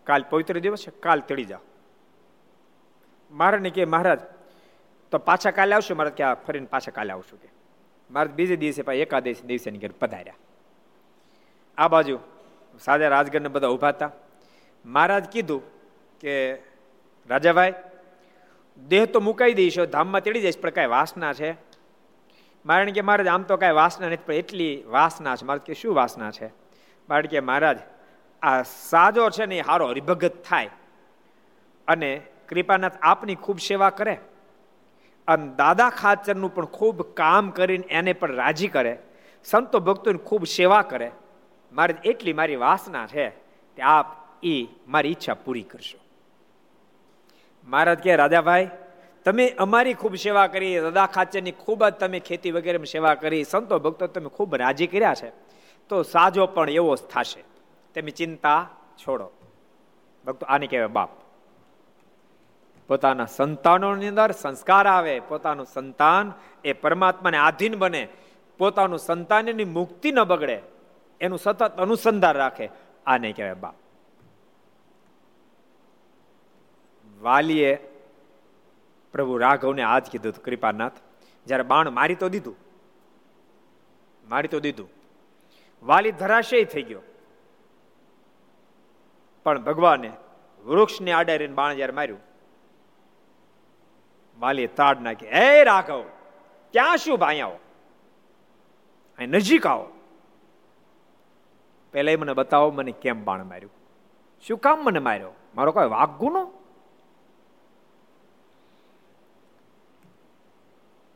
કાલ પવિત્ર દિવસ છે. કાલ ચડી જાઓ. મારે કે, મહારાજ, તો પાછા કાલે આવશું? મારે કે ફરીને પાછા કાલે આવશું. કે મારે બીજે દિવસે પાછા એકાદશી દિવસે ઘેર પધાર્યા. આ બાજુ સાજા રાજગરને બધા ઊભા હતા. મહારાજ કીધું કે, રાજાભાઈ, દેહ તો મુકાઈ દઈશો, ધામમાં તેડી જઈશ, પણ કાંઈ વાસના છે? મારણ કે, મહારાજ, આમ તો કાંઈ વાસના નથી, પણ એટલી વાસના છે. મારે કે, શું વાસના છે? મારે કે, મહારાજ, આ સાજો છે ને એ હારો હરિભગત થાય. અને કૃપાનાથ આપની ખૂબ સેવા કરે. અને દાદા ખાચરનું પણ ખૂબ કામ કરીને એને પણ રાજી કરે. સંતો ભક્તોની ખૂબ સેવા કરે. મારે એટલી મારી વાસના છે કે આપ એ મારી ઈચ્છા પૂરી કરશો. મહારાજ કે, રાજાભાઈ, તમે અમારી ખૂબ સેવા કરી, દાદા ખાચરની ખૂબ જ તમે ખેતી વગેરે સેવા કરી, સંતો ભક્તો તમે ખૂબ રાજી કર્યા છે. તો સાજો પણ એવો જ થશે. તમે ચિંતા છોડો. ભક્તો આને કહેવાય બાપ. પોતાના સંતાનોની અંદર સંસ્કાર આવે, પોતાનું સંતાન એ પરમાત્માને આધીન બને, પોતાનું સંતાનની મુક્તિ ન બગડે, એનું સતત અનુસંધાન રાખે, આને કહેવાય બાપ. વાલીએ પ્રભુ રાઘવને આજ કીધું કૃપાનાથ, જ્યારે બાણ મારી તો દીધું, મારી તો દીધું. વાલી ધરાશય થઈ ગયો. પણ ભગવાને વૃક્ષને આડારીને બાણ જ્યારે માર્યું વાલી તાડ નાખી. હે રાઘવ, ક્યાં શું ભાઈ આવો? અહીં નજીક આવો. પેલા મને બતાવો, મને કેમ બાણ માર્યું? શું કામ મને માર્યો? મારો કોઈ વાઘ ગુનો?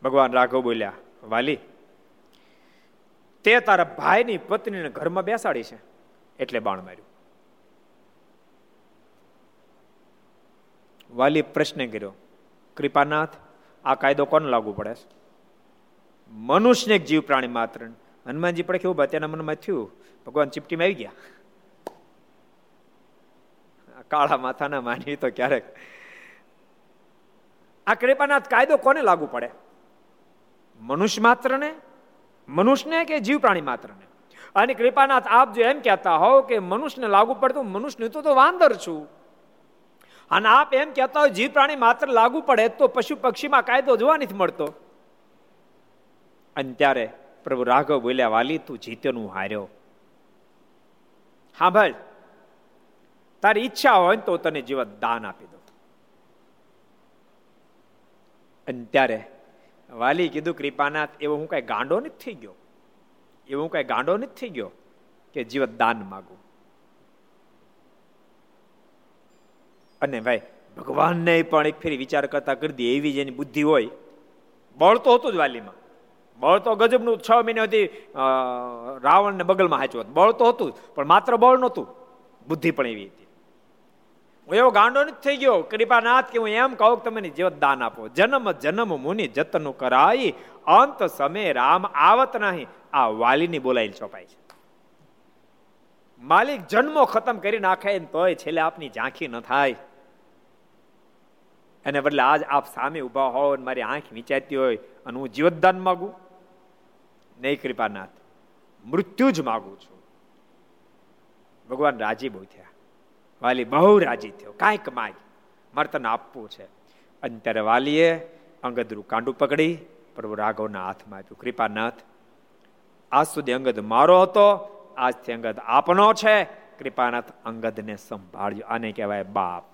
ભગવાન રાઘવ બોલ્યા, વાલી, તે તારા ભાઈની પત્નીને ઘરમાં બેસાડી છે, એટલે બાણ માર્યું. વાલી પ્રશ્ન કર્યો કૃપાનાથ આ કાયદો કોને લાગુ પડે છે? મનુષ્ય જીવ પ્રાણી માત્ર હનુમાનજી પડે કેવું તેના મનમાં થયું? ભગવાન ચીપટીમાં આવી ગયા. કાળા માથાના માની તો ક્યારેક. આ કૃપાનાથ કાયદો કોને લાગુ પડે? મનુષ્ય માત્રને? મનુષ્યને કે જીવ પ્રાણી માત્રને? અને કૃપાનાથ, આપ જો એમ કહેતા હોવ કે મનુષ્યને લાગુ પડતું મનુષ્ય તો વાંદર છું. અને આપ એમ કહેતા હોય જીવ પ્રાણી માત્ર લાગુ પડે તો પશુ પક્ષીમાં કાયદો જોવા નથી મળતો. અને ત્યારે પ્રભુ રાઘવ બોલ્યા, વાલી, તું જીત્યોનું હાર્યો. હા, ભાઈ, તારી ઈચ્છા હોય તો તને જીવન દાન આપી દો અને ત્યારે વાલી કીધું, કૃપાનાથ, એવો હું કઈ ગાંડો નથી થઈ ગયો. એવો હું કઈ ગાંડો નથી થઈ ગયો કે જીવન દાન માગું. અને ભાઈ, ભગવાનને પણ એક ફેરી વિચાર કરતા કરી દે એવી જેની બુદ્ધિ હોય. બળ તો હતું જ વાલીમાં. બળ તો ગજબનું છ મહિના સુધી રાવણને બગલમાં હાચવું બળ તો હતું પણ માત્ર બળ નહોતું. બુદ્ધિ પણ એવી હતી. હું એવો ગાંડો નથી થઈ ગયો. કૃપાનાથ કે હું એમ કહું કે તમે જીવત દાન આપો. જન્મ જન્મ મુનિ જતનું કરાઈ, અંત સમય રામ આવત નહીં. આ વાલીની બોલાયેલ ચોપાઈ છે. માલિક જન્મો ખતમ કરી નાખે તોય છેલ્લે આપની ઝાંખી ન થાય. એને બદલે આજ આપ સામે ઊભા હો મારી આંખ વિચારતી હોય અને હું જીવતદાન માગું? નહીં, કૃપાનાથ. મૃત્યુ જ માગું છું. ભગવાન રાજી બહુ થયા. વાલી બહુ રાજી થયો. કાંઈક માગ મારે તને આપવું છે. અને ત્યારે વાલીએ અંગદનું કાંડું પકડી, પ્રભુ રાઘવના હાથમાં આપ્યું. કૃપાનાથ, આજ સુધી અંગદ મારો હતો આજથી અંગત આપનો છે. કૃપાનાથ અંગદને સંભાળજો. આને કહેવાય બાપ.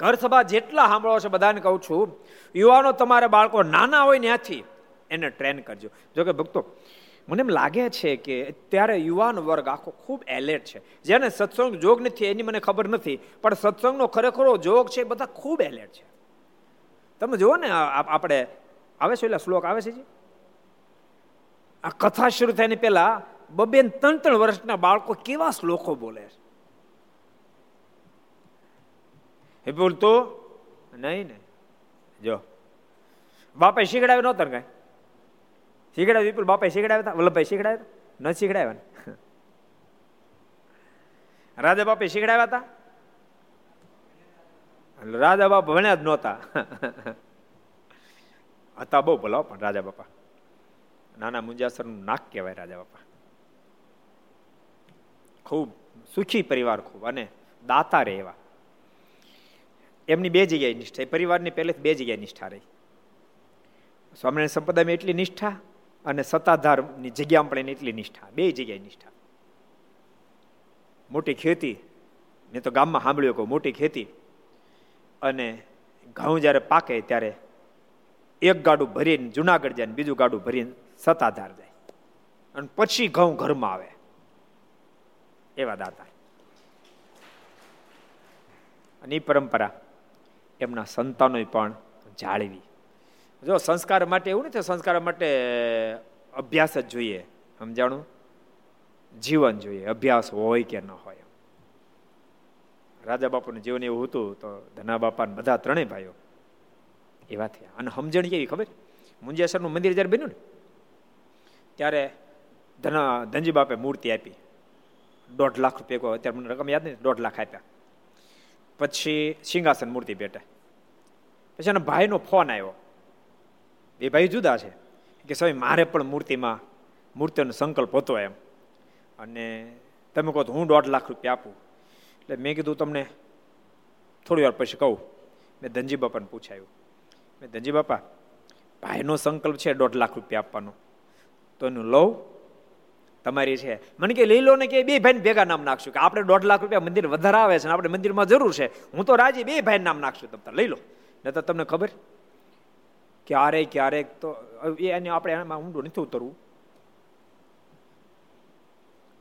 ઘર સભા જેટલા સાંભળો છે બધાને કહું છું, યુવાનો તમારા બાળકો નાના હોય ત્યાંથી એને ટ્રેન કરજો. જોકે ભક્તો, મને એમ લાગે છે કે અત્યારે યુવાન વર્ગ આખો ખૂબ એલર્ટ છે. જેને સત્સંગ જોગ નથી એની મને ખબર નથી, પણ સત્સંગનો ખરેખરો જોગ છે બધા ખૂબ એલર્ટ છે. તમે જુઓ ને આપણે આવે છે એટલે શ્લોક આવે છે જી? આ કથા શરૂ થાય ને પેલા બબે ત્રણ ત્રણ વર્ષના બાળકો કેવા શ્લોકો બોલે છે? એ બોલતો નહીં ને. જો. બાપે શીખડાવ્યો નહોતો કઈ? શીખડાવ્યું વિપુલ બાપે શીખડાવ્યા હતા? વલ્લભભાઈ શીખડાવ્યા ન શીખડાવ્યા ને? રાજા બાપે શીખડાવ્યા હતા? રાજા બાપા ભણ્યા જ નહોતા. હતા બહુ ભલો પણ રાજા બાપા. નાના મુંજાસરનું નાક કહેવાય રાજા બાપા. ખૂબ સુખી પરિવાર ખૂબ અને દાતા રહેવા. એમની બે જગ્યાએ નિષ્ઠા પરિવારની પહેલેથી બે જગ્યાએ નિષ્ઠા રહી. સ્વામિનારાયણ સંપ્રદાયમાં એટલી નિષ્ઠા અને સત્તાધારની જગ્યામાં પણ એની એટલી નિષ્ઠા, બે જગ્યાએ નિષ્ઠા. મોટી ખેતી, મેં તો ગામમાં સાંભળ્યું કહું મોટી ખેતી અને ઘઉં જ્યારે પાકે ત્યારે એક ગાડું ભરીને જુનાગઢ જાય ને બીજું ગાડું ભરીને સત્તાધાર જાય. અને પછી ઘઉં ઘરમાં આવે. એવા દાતા. અને એ પરંપરા એમના સંતાનો પણ જાળવી. જો સંસ્કાર માટે એવું નથી, સંસ્કાર માટે અભ્યાસ જ જોઈએ. સમજાણું? જીવન જોઈએ, અભ્યાસ હોય કે ન હોય. રાજા બાપુનું જીવન એવું હતું તો ધના બાપા બધા ત્રણેય ભાઈઓ એવા થયા. અને સમજણ કેવી ખબર? મુંજેસરનું મંદિર જ્યારે બન્યું ને, ત્યારે ધના, ધનજી બાપે મૂર્તિ આપી. દોઢ લાખ રૂપિયા અત્યારે મને રકમ યાદ નહીં દોઢ લાખ આપ્યા. પછી સિંહાસન મૂર્તિ ભેટે પછી એના ભાઈનો ફોન આવ્યો. એ ભાઈ જુદા છે. કે સ્વામી મારે પણ મૂર્તિમાં, મૂર્તિનો સંકલ્પ હતો એમ. અને તમે કહો તો હું દોઢ લાખ રૂપિયા આપું. એટલે મેં કીધું તમને, થોડી વાર પછી કહું. મેં ધનજી બાપાને પૂછાયું. મેં ધનજી બાપા, ભાઈનો સંકલ્પ છે દોઢ લાખ રૂપિયા આપવાનો. તો એનું લઉં તમારી છે. મને કે લઈ લો ને કે બે ભાઈને ભેગા નામ નાખશું કે આપણે દોઢ લાખ રૂપિયા મંદિર વધારે આવે છે આપણે મંદિરમાં જરૂર છે. હું તો રાજી બે ભાઈ નામ નાખશું તમે લઈ લો. ને તો તમને ખબર? ક્યારેક ક્યારેક તો એને આપણે એમાં ઊંડું નથી ઉતરવું.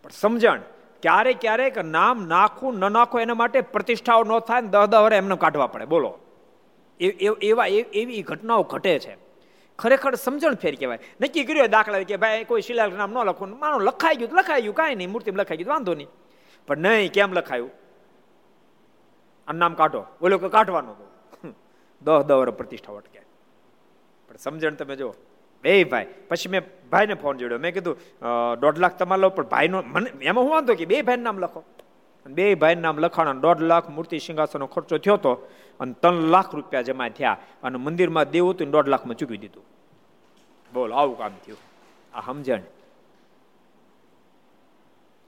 પણ સમજણ, ક્યારેક ક્યારેક નામ નાખવું, ન નાખવું એના માટે પ્રતિષ્ઠાઓ ન થાય ને દહ દહ એમને કાઢવા પડે. બોલો. એવા એવી ઘટનાઓ ઘટે છે. ખરેખર સમજણ ફેર કહેવાય. નક્કી કર્યો દાખલા કે ભાઈ કોઈ શિલાલ નામ ન લખો. માનો, લખાઈ ગયું લખાઈ ગયું, કાંઈ નહીં, મૂર્તિમાં લખાઈ ગયું વાંધો નહીં. પણ નહીં, કેમ લખાયું? આ નામ કાઢો. ઓલો કે કાઢવાનું દહ દર પ્રતિષ્ઠા વટકે. પણ સમજણ તમે જો બે ભાઈ, પછી મેં ભાઈને ફોન જોડ્યો. મેં કીધું દોઢ લાખ તમારે લો પણ ભાઈનો, મને, એમાં હું વાંધો કે, બે ભાઈનું નામ લખો. બે ભાઈનું નામ લખાણ, દોઢ લાખ મૂર્તિ સિંહાસનનો ખર્ચો થયો હતો અને ત્રણ લાખ રૂપિયા જમા થયા અને મંદિરમાં દેવું હતું દોઢ લાખમાં ચૂકવી દીધું. બોલ, આવું કામ થયું. આ સમજણ.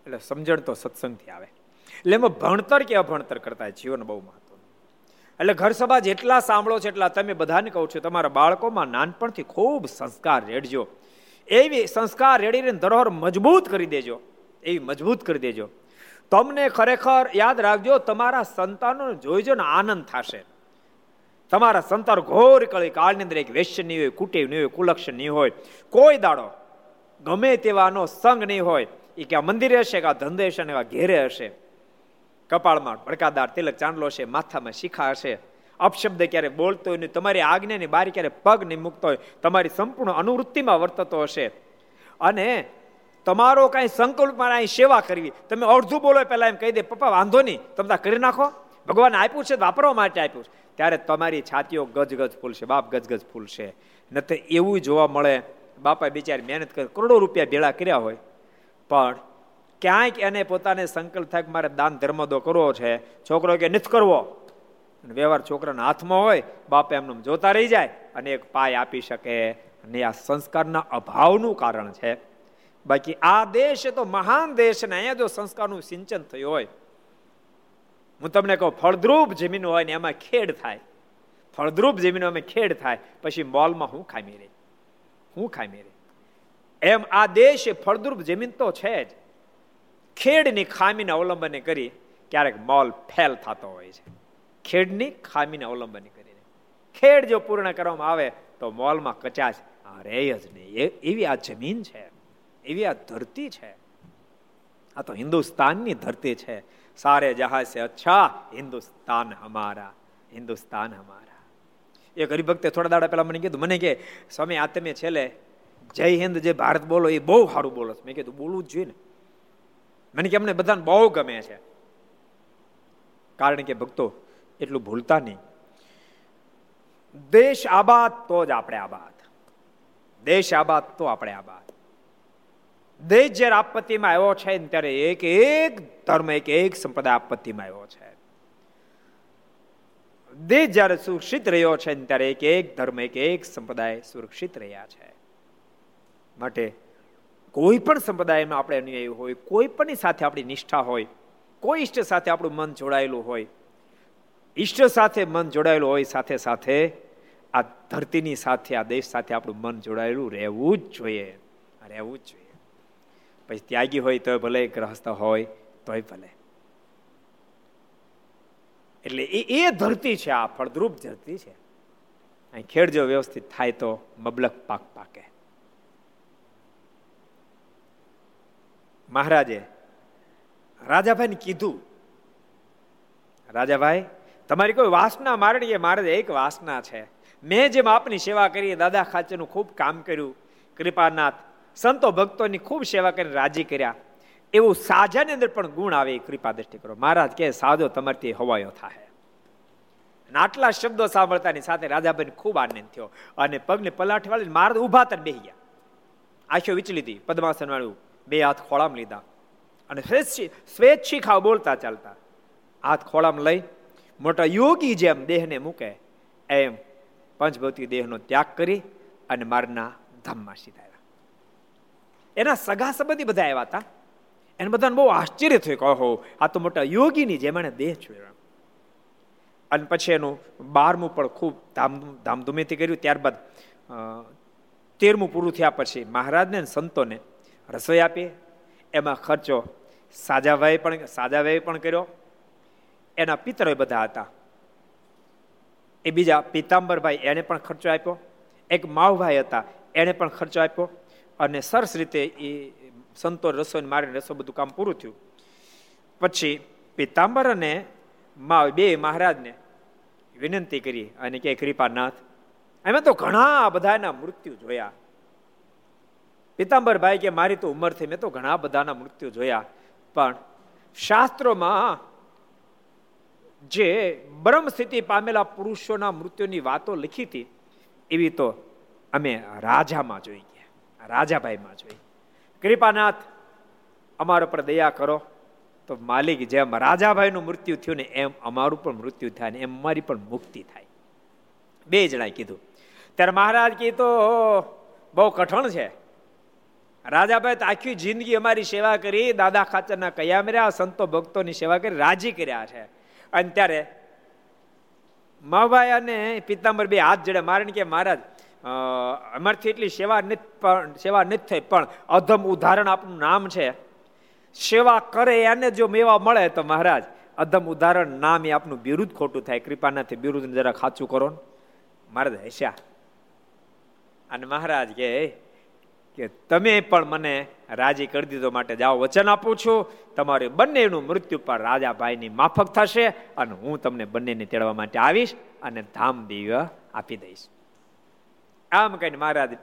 એટલે સમજણ તો સત્સંગથી આવે. એટલે એમાં ભણતર કે અભણતર કરતા જીવન બહુ મહત્વ એટલે ઘર સભા જેટલા સાંભળો છે એટલા તમે બધાને કહું છું, તમારા બાળકોમાં નાનપણથી ખૂબ સંસ્કાર રેડજો. એવી સંસ્કાર રેડીને ધરોહર મજબૂત કરી દેજો. એવી મજબૂત કરી દેજો. તમને ખરેખર યાદ રાખજો, તમારા સંતાનો જોઈજો ને આનંદ થશે. તમારા સંતાન ઘોર કળી કાળની અંદર એક વેશ્ય નહીં હોય, કુટેવ નહીં હોય કુલક્ષ નહીં હોય. કોઈ દાડો ગમે તેવાનો સંગ નહીં હોય. એ કે મંદિરે હશે કે ધંધે હશે ને ઘેરે હશે? કપાળમાં ભડકાદાર તિલક ચાંદલો હશે, માથામાં શિખા હશે. અપશબ્દ ક્યારે બોલતો હોય તમારી આજ્ઞાની બારી ક્યારે પગ નહીં મૂકતો હોય, તમારી સંપૂર્ણ અનુવૃત્તિમાં વર્તતો હશે. અને તમારો કાંઈ સંકલ્પમાં અહીં સેવા કરવી. તમે અડધું બોલો પહેલાં એમ કહી દે, પપ્પા, વાંધો નહીં, તમે કરી નાખો. ભગવાન આપ્યું છે, વાપરવા માટે આપ્યું છે. ત્યારે તમારી છાતીઓ ગજગજ ફૂલશે, બાપ ગજગજ ફૂલશે. તો એવું જોવા મળે બાપા બિચારી મહેનત કરી, કરોડો રૂપિયા ભેળા કર્યા હોય. પણ ક્યાંક એને પોતાને સંકલ્પ થાય કે મારે દાન ધર્મ દો કરવો છે, છોકરો કે નથી કરવો. વ્યવહાર છોકરાના હાથમાં હોય, બાપે એમને જોતા રહી જાય અને એક પાય આપી શકે. અને આ સંસ્કારના અભાવનું કારણ છે. બાકી આ દેશ તો મહાન દેશ ને અહીંયા જો સંસ્કારનું સિંચન થયું હોય. હું તમને કહું, ફળદ્રુપ જમીન હોય ને એમાં ખેડ થાય. ફળદ્રુપ જમીનોમાં ખેડ થાય, પછી મોલમાં હું ખામી રહી. હું ખામી રહી. એમ આ દેશ ફળદ્રુપ જમીન તો છે જ. ખેડની ખામીને અવલંબને કરી ક્યારેક મોલ ફેલ થતો હોય છે. ખેડની ખામીને અવલંબન કરીને ખેડ જો પૂર્ણ કરવામાં આવે તો મોલમાં કચાશ રહે જ નહીં. એવી આ જમીન છે. એવી આ ધરતી છે. આ તો હિન્દુસ્તાનની ધરતી છે. સારે જહાજ છે અચ્છા, હિન્દુસ્તાન હમારા હિન્દુસ્તાન હમારા. એક હરિભક્તે થોડા દાડા પહેલા મને કીધું, મને કે, સ્વામી, આ તમે છેલ્લે જય હિન્દ જે ભારત બોલો, એ બહુ સારું બોલો. મેં કીધું, બોલવું જ જોઈએ ને. મને કે, અમને બધાને બહુ ગમે છે. કારણ કે ભક્તો, એટલું ભૂલતા નહીં. દેશ આબાદ તો જ આપણે આબાદ. દેશ આબાદ તો આપણે આબાદ. દેશ જ્યારે આપત્તિમાં આવ્યો છે ત્યારે એક એક ધર્મ, એક એક સંપ્રદાય આપત્તિમાં આવ્યો છે. દેશ જ્યારે સુરક્ષિત રહ્યો છે ત્યારે એક એક ધર્મ, એક એક સંપ્રદાય સુરક્ષિત રહ્યા છે. માટે કોઈ પણ સંપ્રદાયમાં આપણે અનુયાયી હોય, કોઈ પણ સાથે આપણી નિષ્ઠા હોય, કોઈ ઈષ્ટ સાથે આપણું મન જોડાયેલું હોય, ઈષ્ટ સાથે મન જોડાયેલું હોય, સાથે સાથે આ ધરતીની સાથે, આ દેશ સાથે આપણું મન જોડાયેલું રહેવું જ જોઈએ. રહેવું જ જોઈએ. પછી ત્યાગી હોય તોય ભલે ગ્રહસ્થ હોય, તોય ભલે. એટલે એ એ ધરતી છે, આ ફળદ્રુપ ધરતી છે. અહીં ખેડ જો વ્યવસ્થિત થાય તો મબલક પાક પાકે. મહારાજે રાજાભાઈને કીધું, રાજાભાઈ, તમારી કોઈ વાસના મારણી મારે એક વાસના છે. મેં જેમ આપની સેવા કરી, દાદા ખાચરનું ખૂબ કામ કર્યું. કૃપાનાથ સંતો ભક્તોની ખૂબ સેવા કરીને રાજી કર્યા. એવું સાજાની અંદર પણ ગુણ આવે એ કૃપા દ્રષ્ટિ કરો. મહારાજ કે સાજો તમારથી હવાયો થાય આટલા શબ્દો સાંભળતાની સાથે રાજાભાઈ ખૂબ આનંદ થયો અને પગને પલાઠી વાળી મહારાજ ઊભા તર બેહી ગયા. આંખો વિચલી હતી પદ્માસન વાળું, બે હાથ ખોળામ લીધા અને સ્વેચ્છિક બોલતા ચાલતા હાથ ખોળામ લઈ મોટા યોગી જેમ દેહને મૂકે, એમ પંચભૌતિક દેહનો ત્યાગ કરી અને મારના ધામમાં સીધા એના સગા સંબંધી બધા આવ્યા હતા. એને બધાને બહુ આશ્ચર્ય થયું કહો આ તો મોટા યોગીની જેમ એને દેહ છોડ્યો. અને પછી એનું બારમું પણ ખૂબ ધામ, ધામધૂમીથી કર્યું. ત્યારબાદ તેરમું પૂરું થયા પછી મહારાજને સંતોને રસોઈ આપી. એમાં ખર્ચો સાજાભાઈ પણ સાજાભાઈ પણ કર્યો. એના પિતરો બધા હતા. એ બીજા પિતાંબરભાઈ એને પણ ખર્ચો આપ્યો. એક માવભાઈ હતા, એણે પણ ખર્ચો આપ્યો. અને સરસ રીતે એ સંતો રસોઈ મારીને રસો બધું કામ પૂરું થયું. પછી પિત્તાંબર અને મા બે મહારાજને વિનંતી કરી અને કે કૃપાનાથ એમાં તો ઘણા બધાના મૃત્યુ જોયા. પિતાંબરભાઈ કે, મારી તો ઉંમર થઈ, મેં તો ઘણા બધાના મૃત્યુ જોયા. પણ શાસ્ત્રોમાં જે બ્રહ્મ સ્થિતિ પામેલા પુરુષોના મૃત્યુની વાતો લખી હતી, એવી તો અમે રાજામાં જોઈ રાજાભાઈમાં જોઈ કૃપાનાથ, અમારા પર દયા કરો. તો માલિક જેમ રાજાભાઈનું મૃત્યુ થયું ને એમ અમારું પણ મૃત્યુ થાય ને એમ અમારી પણ મુક્તિ થાય. બે જણાએ કીધું. ત્યારે મહારાજ કીધું બહુ કઠણ છે. રાજાભાઈ તો આખી જિંદગી અમારી સેવા કરી, દાદા ખાચરના કયા રહ્યા સંતો ભક્તોની સેવા કરી, રાજી કર્યા છે. અને ત્યારે માભાઈ અને પિતાંબર બે હાથ જડે મારણ કે, મહારાજ અમારથી એટલી સેવા નથી પણ, સેવા નથી થઈ, પણ અધમ ઉદાહરણ આપનું નામ છે. સેવા કરે એને જો મેવા મળે તો મહારાજ, અધમ ઉદાહરણ નામ એ આપનું બિરુદ ખોટું થાય. કૃપાનાથી બિરુદ જરા ખાચું કરો ને. મહારાજ અને મહારાજ કે કે તમે પણ મને રાજી કરી દીધો માટે જાઓ વચન આપું છું. તમારે બંનેનું મૃત્યુ પર રાજાભાઈની માફક થશે અને હું તમને બંનેને તેડવા માટે આવીશ અને ધામ દિવ્ય આપી દઈશ. આમ કહીને મહારાજ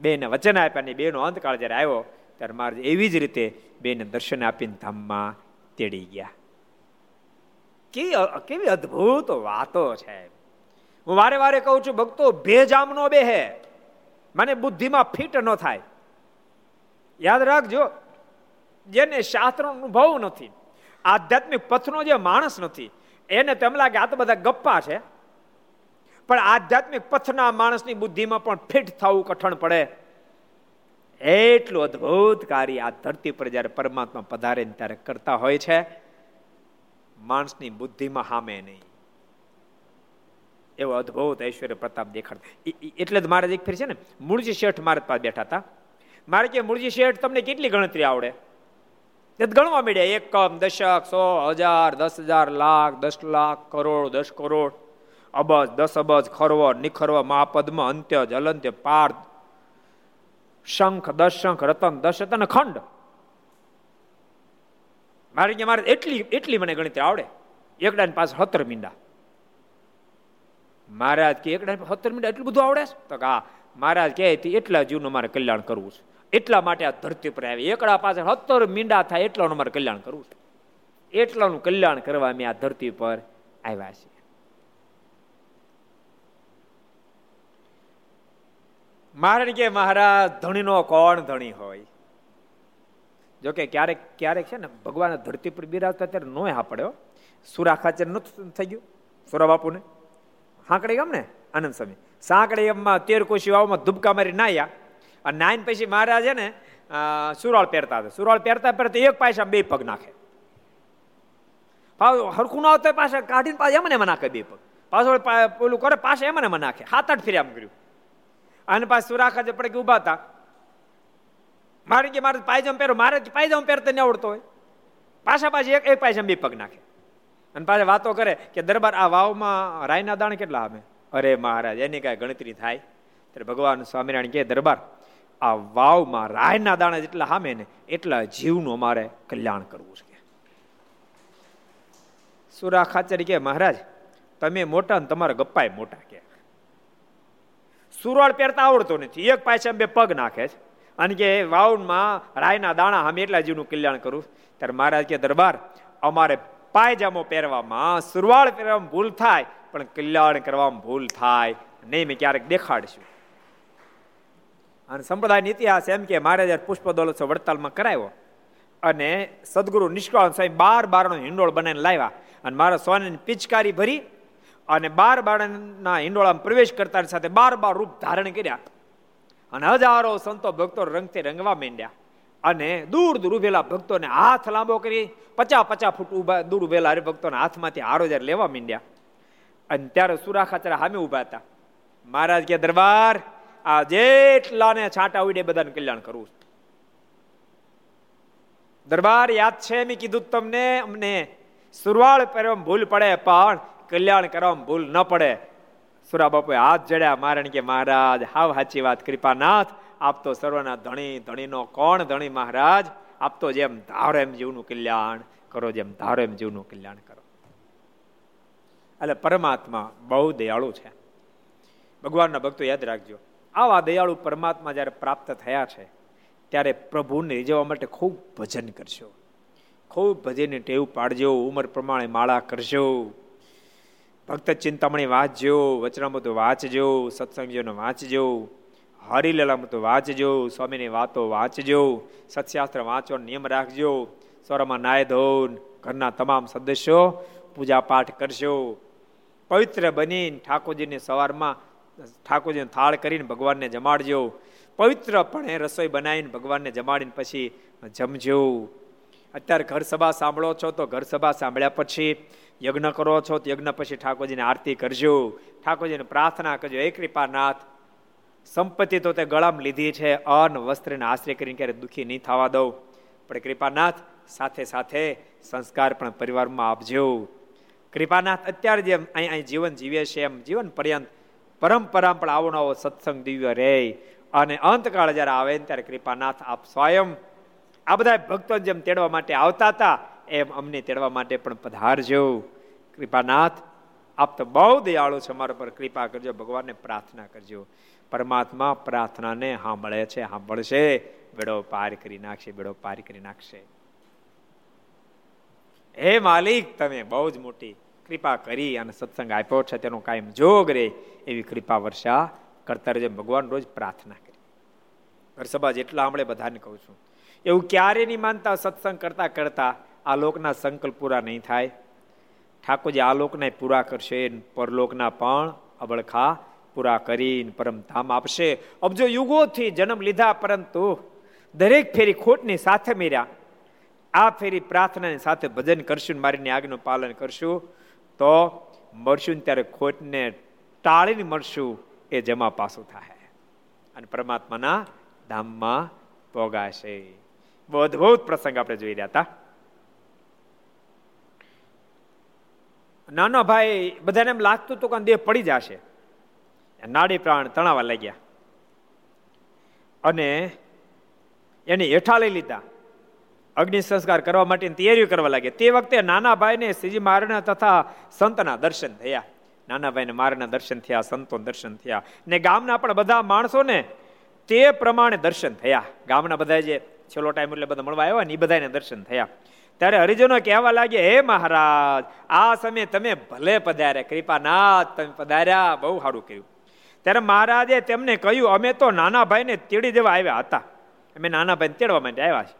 બેને વચન આપ્યા ને બેનો અંતકાળ જ્યારે આવ્યો, ત્યારે મહારાજ એવી જ રીતે બેને દર્શન આપીને ધામમાં તેડી ગયા. કેવી કેવી અદભુત વાતો છે. હું વારે વારે કહું છું, ભક્તો ભેજામનો બે હે મને બુદ્ધિમાં ફિટ ન થાય. યાદ રાખજો, જેને શાસ્ત્રનો અનુભવ નથી, આધ્યાત્મિક પથનો જે માણસ નથી, એને તેમ લાગે આ તો બધા ગપ્પા છે. પણ આધ્યાત્મિક પથના માણસની બુદ્ધિમાં પણ ફિટ થવું કઠણ પડે. એટલું અદ્ભુત કાર્ય આ ધરતી પર જ્યારે પરમાત્મા પધારે ત્યારે કરતા હોય છે, માણસની બુદ્ધિમાં હામે નહીં. એવો અદ્ભુત ઐશ્વર્ય પ્રતાપ દેખાડ એટલે જ મારે એક ફેર છે ને, મૂળજી શેઠ મારે પાસે બેઠા હતા. મારે કે, મૂળજી શેઠ, તમને કેટલી ગણતરી આવડે? ગણવા મળ્યા. એકમ દશક, સો, હજાર, દસ હજાર, લાખ, દસ લાખ, કરોડ, દસ કરોડ. અબજ, દસ અબજ ખરવ નિખરવ મહાપદ્મ અંત્ય જલંત્ય પાર્થ શંખ દસ શંખ રતન દસ રતન ખંડ. મારે મારે એટલી એટલી મને ગણિત આવડે. એકડા પાસે સત્તર મીંડા. મહારાજ કે એકડા સત્તર મીંડા એટલું બધું આવડે તો હા. મહારાજ કહે એટલા જીવનું મારે કલ્યાણ કરવું છે. એટલા માટે આ ધરતી પર આવી. એકડા પાછળ સત્તર મીંડા થાય એટલાનું મારે કલ્યાણ કરવું છે. એટલાનું કલ્યાણ કરવા મેં આ ધરતી પર આવ્યા છે મહારાજ કે મહારાજ ધણીનો કોણ ધણી હોય? જોકે ક્યારેક ક્યારેક છે ને, ભગવાન ધરતી પર બિરાજતા ત્યારે નો હાપડ્યો. સુરા ખાચર નતું થઈ ગયું, સુરા બાપુને. હાંકડી ગામ ને? આનંદ સ્વામી. સાંકડી એમમાં તેર કોશી વાવમાં ધુબકા મારી નાયા. અને નાઈન પછી મહારાજે ને સુરાળ પહેરતા હતા. સુરાળ પહેરતા પહેરતા એક પાછા બે પગ નાખે. હરખું ના આવતા પાછા કાઢીને પાછા એમને એમાં નાખે બે પગ. પાછળ પેલું કરે, પાછા એમને એમાં નાખે. હાથ આઠ ફેરી આમ કર્યું. અને પાછ સુરાખા જે પડે કે ઊભા હતા. મારે કે મારે પાયજામ પહેરો, મારે પાયજામ પહેરતા નહીં આવડતો હોય. પાછા પાછી એક એક પાયજામ બે પગ નાખે. અને પાછા વાતો કરે કે દરબાર આ વાવમાં રાયના દાણ કેટલા આવે? અરે મહારાજ, એની કાંઈ ગણતરી થાય. ત્યારે ભગવાન સ્વામિનારાયણ કહે, દરબાર, આ વાવમાં રાયના દાણા જેટલા સામે ને એટલા જીવનું અમારે કલ્યાણ કરવું છે. સુરા ખાચરી કે મહારાજ, તમે મોટા ને તમારા ગપ્પાય મોટા કે સુરવાળ પહેરતા આવડતો નથી. એક પાછા બે પગ નાખે છે. અને કે વાવણમાં રાયના દાણા હામે એટલા જીવનું કલ્યાણ કરું. ત્યારે મહારાજ કે, દરબાર, અમારે પાયજામો પહેરવામાં સુરવાળ પહેરવામાં ભૂલ થાય, પણ કલ્યાણ કરવામાં ભૂલ થાય. નહીં, મેં ક્યારેક દેખાડશું. અને સંપ્રદાયનો ઇતિહાસ એમ કે મારે જ્યારે પુષ્પ દોલોત્સવ વડતાલમાં કરાવ્યો. અને સદગુરુ નિષ્કાળ સ્વામી બાર બારનો હિંડોળ બનાવીને લાવ્યા. અને મારા સોનાની પિચકારી ભરી અને બાર બાળના હિંડોળામાં પ્રવેશ કરતા સાથે બાર બાર રૂપ ધારણ કર્યા. અને હજારો સંતો ભક્તો રંગથી રંગવા માંડ્યા. અને દૂર દૂર ઉભેલા ભક્તોને હાથ લાંબો કરી પચા પચા ફૂટ ઊભા દૂર ઉભેલા હરિભક્તોના હાથમાંથી હારો જયારે લેવા માંડ્યા. અને ત્યારે સુરાખાચરા સામે ઊભા હતા. મહારાજ કે, દરબાર, આ જેટલાને છાંટા ઉડે બધાને કલ્યાણ કરવું. દરબાર, યાદ છે, મેં કીધું તમને, અમને સુરવાળ પહેરવામાં ભૂલ પડે, પણ કલ્યાણ કરવામાં ભૂલ ન પડે. સુરા બાપુએ હાથ જડ્યા, મારણ કે, મહારાજ, હાવ સાચી વાત, કૃપાનાથ, આપ તો સર્વના ધણી, ધણીનો કોણ? ધણી મહારાજ, આપ તો જેમ ધારો એમ જીવનું કલ્યાણ કરો, જેમ ધારો એમ જીવનું કલ્યાણ કરો. એટલે પરમાત્મા બહુ દયાળુ છે. ભગવાનના ભક્તો યાદ રાખજો, આવા દયાળુ પરમાત્મા જ્યારે પ્રાપ્ત થયા છે, ત્યારે પ્રભુને રીઝવવા માટે ખૂબ ભજન કરશો ખૂબ ભજનની ટેવ પાડજો, ઉંમર પ્રમાણે માળા કરશો ભક્ત ચિંતામણી વાંચજો, વચનામૃત વાંચજો સત્સંગજીઓને વાંચજો, હરિલીલામતો વાંચજો, સ્વામીની વાતો વાંચજો, સત્શાસ્ત્ર વાંચવાનો નિયમ રાખજો, સ્વરમાં નાય ધોન ઘરના તમામ સદસ્યો પૂજા પાઠ કરશો પવિત્ર બનીને ઠાકોરજીને સવારમાં, ઠાકોરજીને થાળ કરીને ભગવાનને જમાડજો. પવિત્રપણે રસોઈ બનાવીને ભગવાનને જમાડીને પછી જમજો. અત્યારે ઘર સભા સાંભળો છો તો ઘર સભા સાંભળ્યા પછી યજ્ઞ કરો છો તો યજ્ઞ પછી ઠાકોરજીને આરતી કરજો. ઠાકોરજીને પ્રાર્થના કરજો. એ કૃપાનાથ, સંપત્તિ તો તે ગળામાં લીધી છે. અન્ન વસ્ત્રને આશ્રય કરીને ક્યારે દુઃખી નહીં થવા દઉં. પણ કૃપાનાથ, સાથે સાથે સંસ્કાર પણ પરિવારમાં આપજો. કૃપાનાથ, અત્યારે જેમ અહીં અહીં જીવન જીવે છે, એમ જીવન પર્યંત પરંપરા પણ આવો નવો સત્સંગ દિવ્ય રહે. અને અંતકાળ જ્યારે આવે ત્યારે કૃપાનાથ આપ સ્વયં આ બધા ભક્તો જેમ તેડવા માટે આવતા હતા, એમ અમને તેડવા માટે પણ પધારજો કૃપાનાથ, આપ તો બહુ દયાળુ છે અમારા પર કૃપા કરજો, ભગવાનને પ્રાર્થના કરજો. પરમાત્મા પ્રાર્થનાને સાંભળે છે સાંભળશે બેડો પાર કરી નાખશે બેડો પાર કરી નાખશે. હે માલિક, તમે બહુ જ મોટી કૃપા કરી અને સત્સંગ આપ્યો છે, તેનો કાયમ જોગ રે, એવી કૃપા વર્ષા કરતા રહેજો, ભગવાન રોજ પ્રાર્થના કરી. ઘર સભા જેટલા આંબળે બધાને કહું છું. એવું ક્યારે નહીં માનતા, સત્સંગ કરતા કરતા આ લોકના સંકલ્પ પૂરા નહીં થાય. ઠાકોરજી, આ લોકને પૂરા કરશે પરલોકના પણ અબળખા પૂરા કરીને પરમ ધામ આપશે. અબજો યુગોથી જન્મ લીધા, પરંતુ દરેક ફેરી ખોટની સાથે મેર્યા. આ ફેરી પ્રાર્થનાની સાથે ભજન કરશું મારીની આજ્ઞનું પાલન કરશું. તો મળશું ત્યારે ખોટને ટાળીને મળશું એ જમા પાસું થાય. અને પરમાત્માના ધામમાં પોગાશે બહુ અદભુત પ્રસંગ આપણે જોઈ રહ્યા હતા. નાનો ભાઈ બધાને એમ લાગતું હતું કે દેહ પડી જશે. નાડી પ્રાણ તણાવા લાગ્યા. અને એને હેઠા લઈ લીધા. અગ્નિ સંસ્કાર કરવા માટેની તૈયારીઓ કરવા લાગ્યા. તે વખતે નાના ભાઈને શ્રીજી મહારાજના તથા સંતના દર્શન થયા. નાના ભાઈને મારના દર્શન થયા, સંતો દર્શન થયા. ને ગામના પણ બધા માણસો ને તે પ્રમાણે દર્શન થયા. ગામના બધા જે છેલ્લો ટાઈમ એટલે બધા મળવા આવ્યા ને એ બધાને દર્શન થયા. ત્યારે હરિજનો કહેવા લાગે હે મહારાજ, આ સમયે તમે ભલે પધાર્યા, કૃપાનાથ તમે પધાર્યા, બહુ સારું કર્યું. ત્યારે મહારાજે તેમને કહ્યું, અમે તો નાના ભાઈને તેડી દેવા આવ્યા હતા. અમે નાના ભાઈને તેડવા માટે આવ્યા છે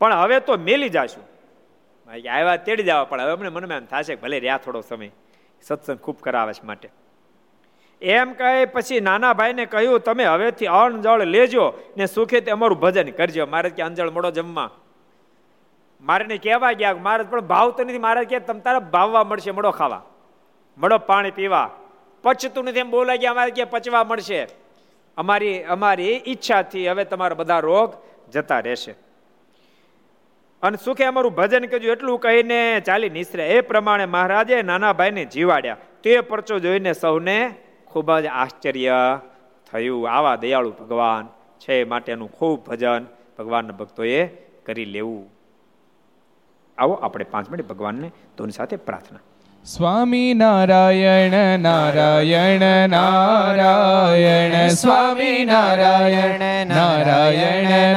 પણ હવે તો મેલી જાશું. આવ્યા, તેડી જવા પણ હવે અમને મનમાં એમ થશે ભલે રહ્યા થોડો સમય. સત્સંગ ખૂબ કરાવે છે માટે. એમ કહે પછી નાના ભાઈને કહ્યું, તમે હવેથી અણજળ લેજો ને સુખે તે અમારું ભજન કરજો. મારે કે, અંજળ મોડો જમવા. મારે કહેવા ગયા મારે પણ ભાવ તો નથી. મારે કે, તમ તારે ભાવવા મળશે મળો ખાવા. મડો પાણી પીવા. પચતું નથી એમ બોલાય ગયા, અમારે કે પચવા મળશે. અમારી અમારી ઈચ્છાથી હવે તમારા બધા રોગ જતા રહેશે. અને સુખે અમારું ભજન કર્યું એટલું કહીને ચાલી નિસરે એ પ્રમાણે મહારાજે નાના ભાઈને જીવાડ્યા. તે પરચો જોઈને સૌને ખૂબ જ આશ્ચર્ય થયું. આવા દયાળુ ભગવાન છે માટેનું ખૂબ ભજન ભગવાનના ભક્તોએ કરી લેવું. આવો આપણે પાંચ મિનિટ ભગવાનને ધૂન સાથે પ્રાર્થના. સ્વામી નારાયણ નારાયણ નારાયણ, સ્વામી નારાયણ નારાયણ નારાયણ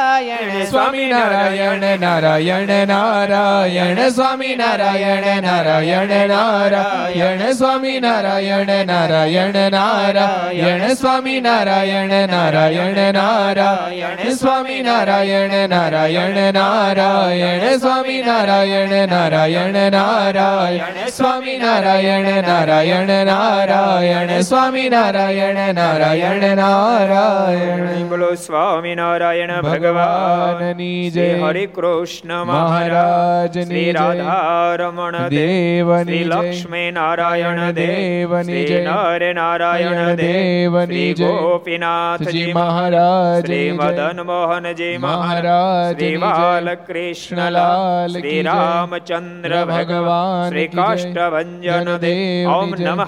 નારાયણ સ્વામી નારાયણ નારાયણ નારાયણ સ્વામી નારાયણ નારાયણ નારાયણ સ્વામી નારાયણ નારાયણ નારાયણ સ્વામી નારાયણ નારાયણ નારાયણ સ્વામી નારાયણ નારાયણ નારાયણ સ્વામી નારાયણ નારાયણ નારાયણ નારાયણ સ્વામિનારાયણ નારાયણ નારાયણ સ્વામિનારાયણ નારાયણ નારાયણ બોલો સ્વામિનારાયણ ભગવાનની જય. હરે કૃષ્ણ મહારાજ શ્રી રાધારમણ દેવની લક્ષ્મી નારાયણ દેવની જય. નર નારાયણ દેવની ગોપીનાથજી મહારાજ શ્રી મદન મોહનજી મહારાજ શ્રી બાલકૃષ્ણલાલ શ્રી રામચંદ્ર ભગવાન શ્રી કાષ્ટભન દેવ ઓમ નમઃ.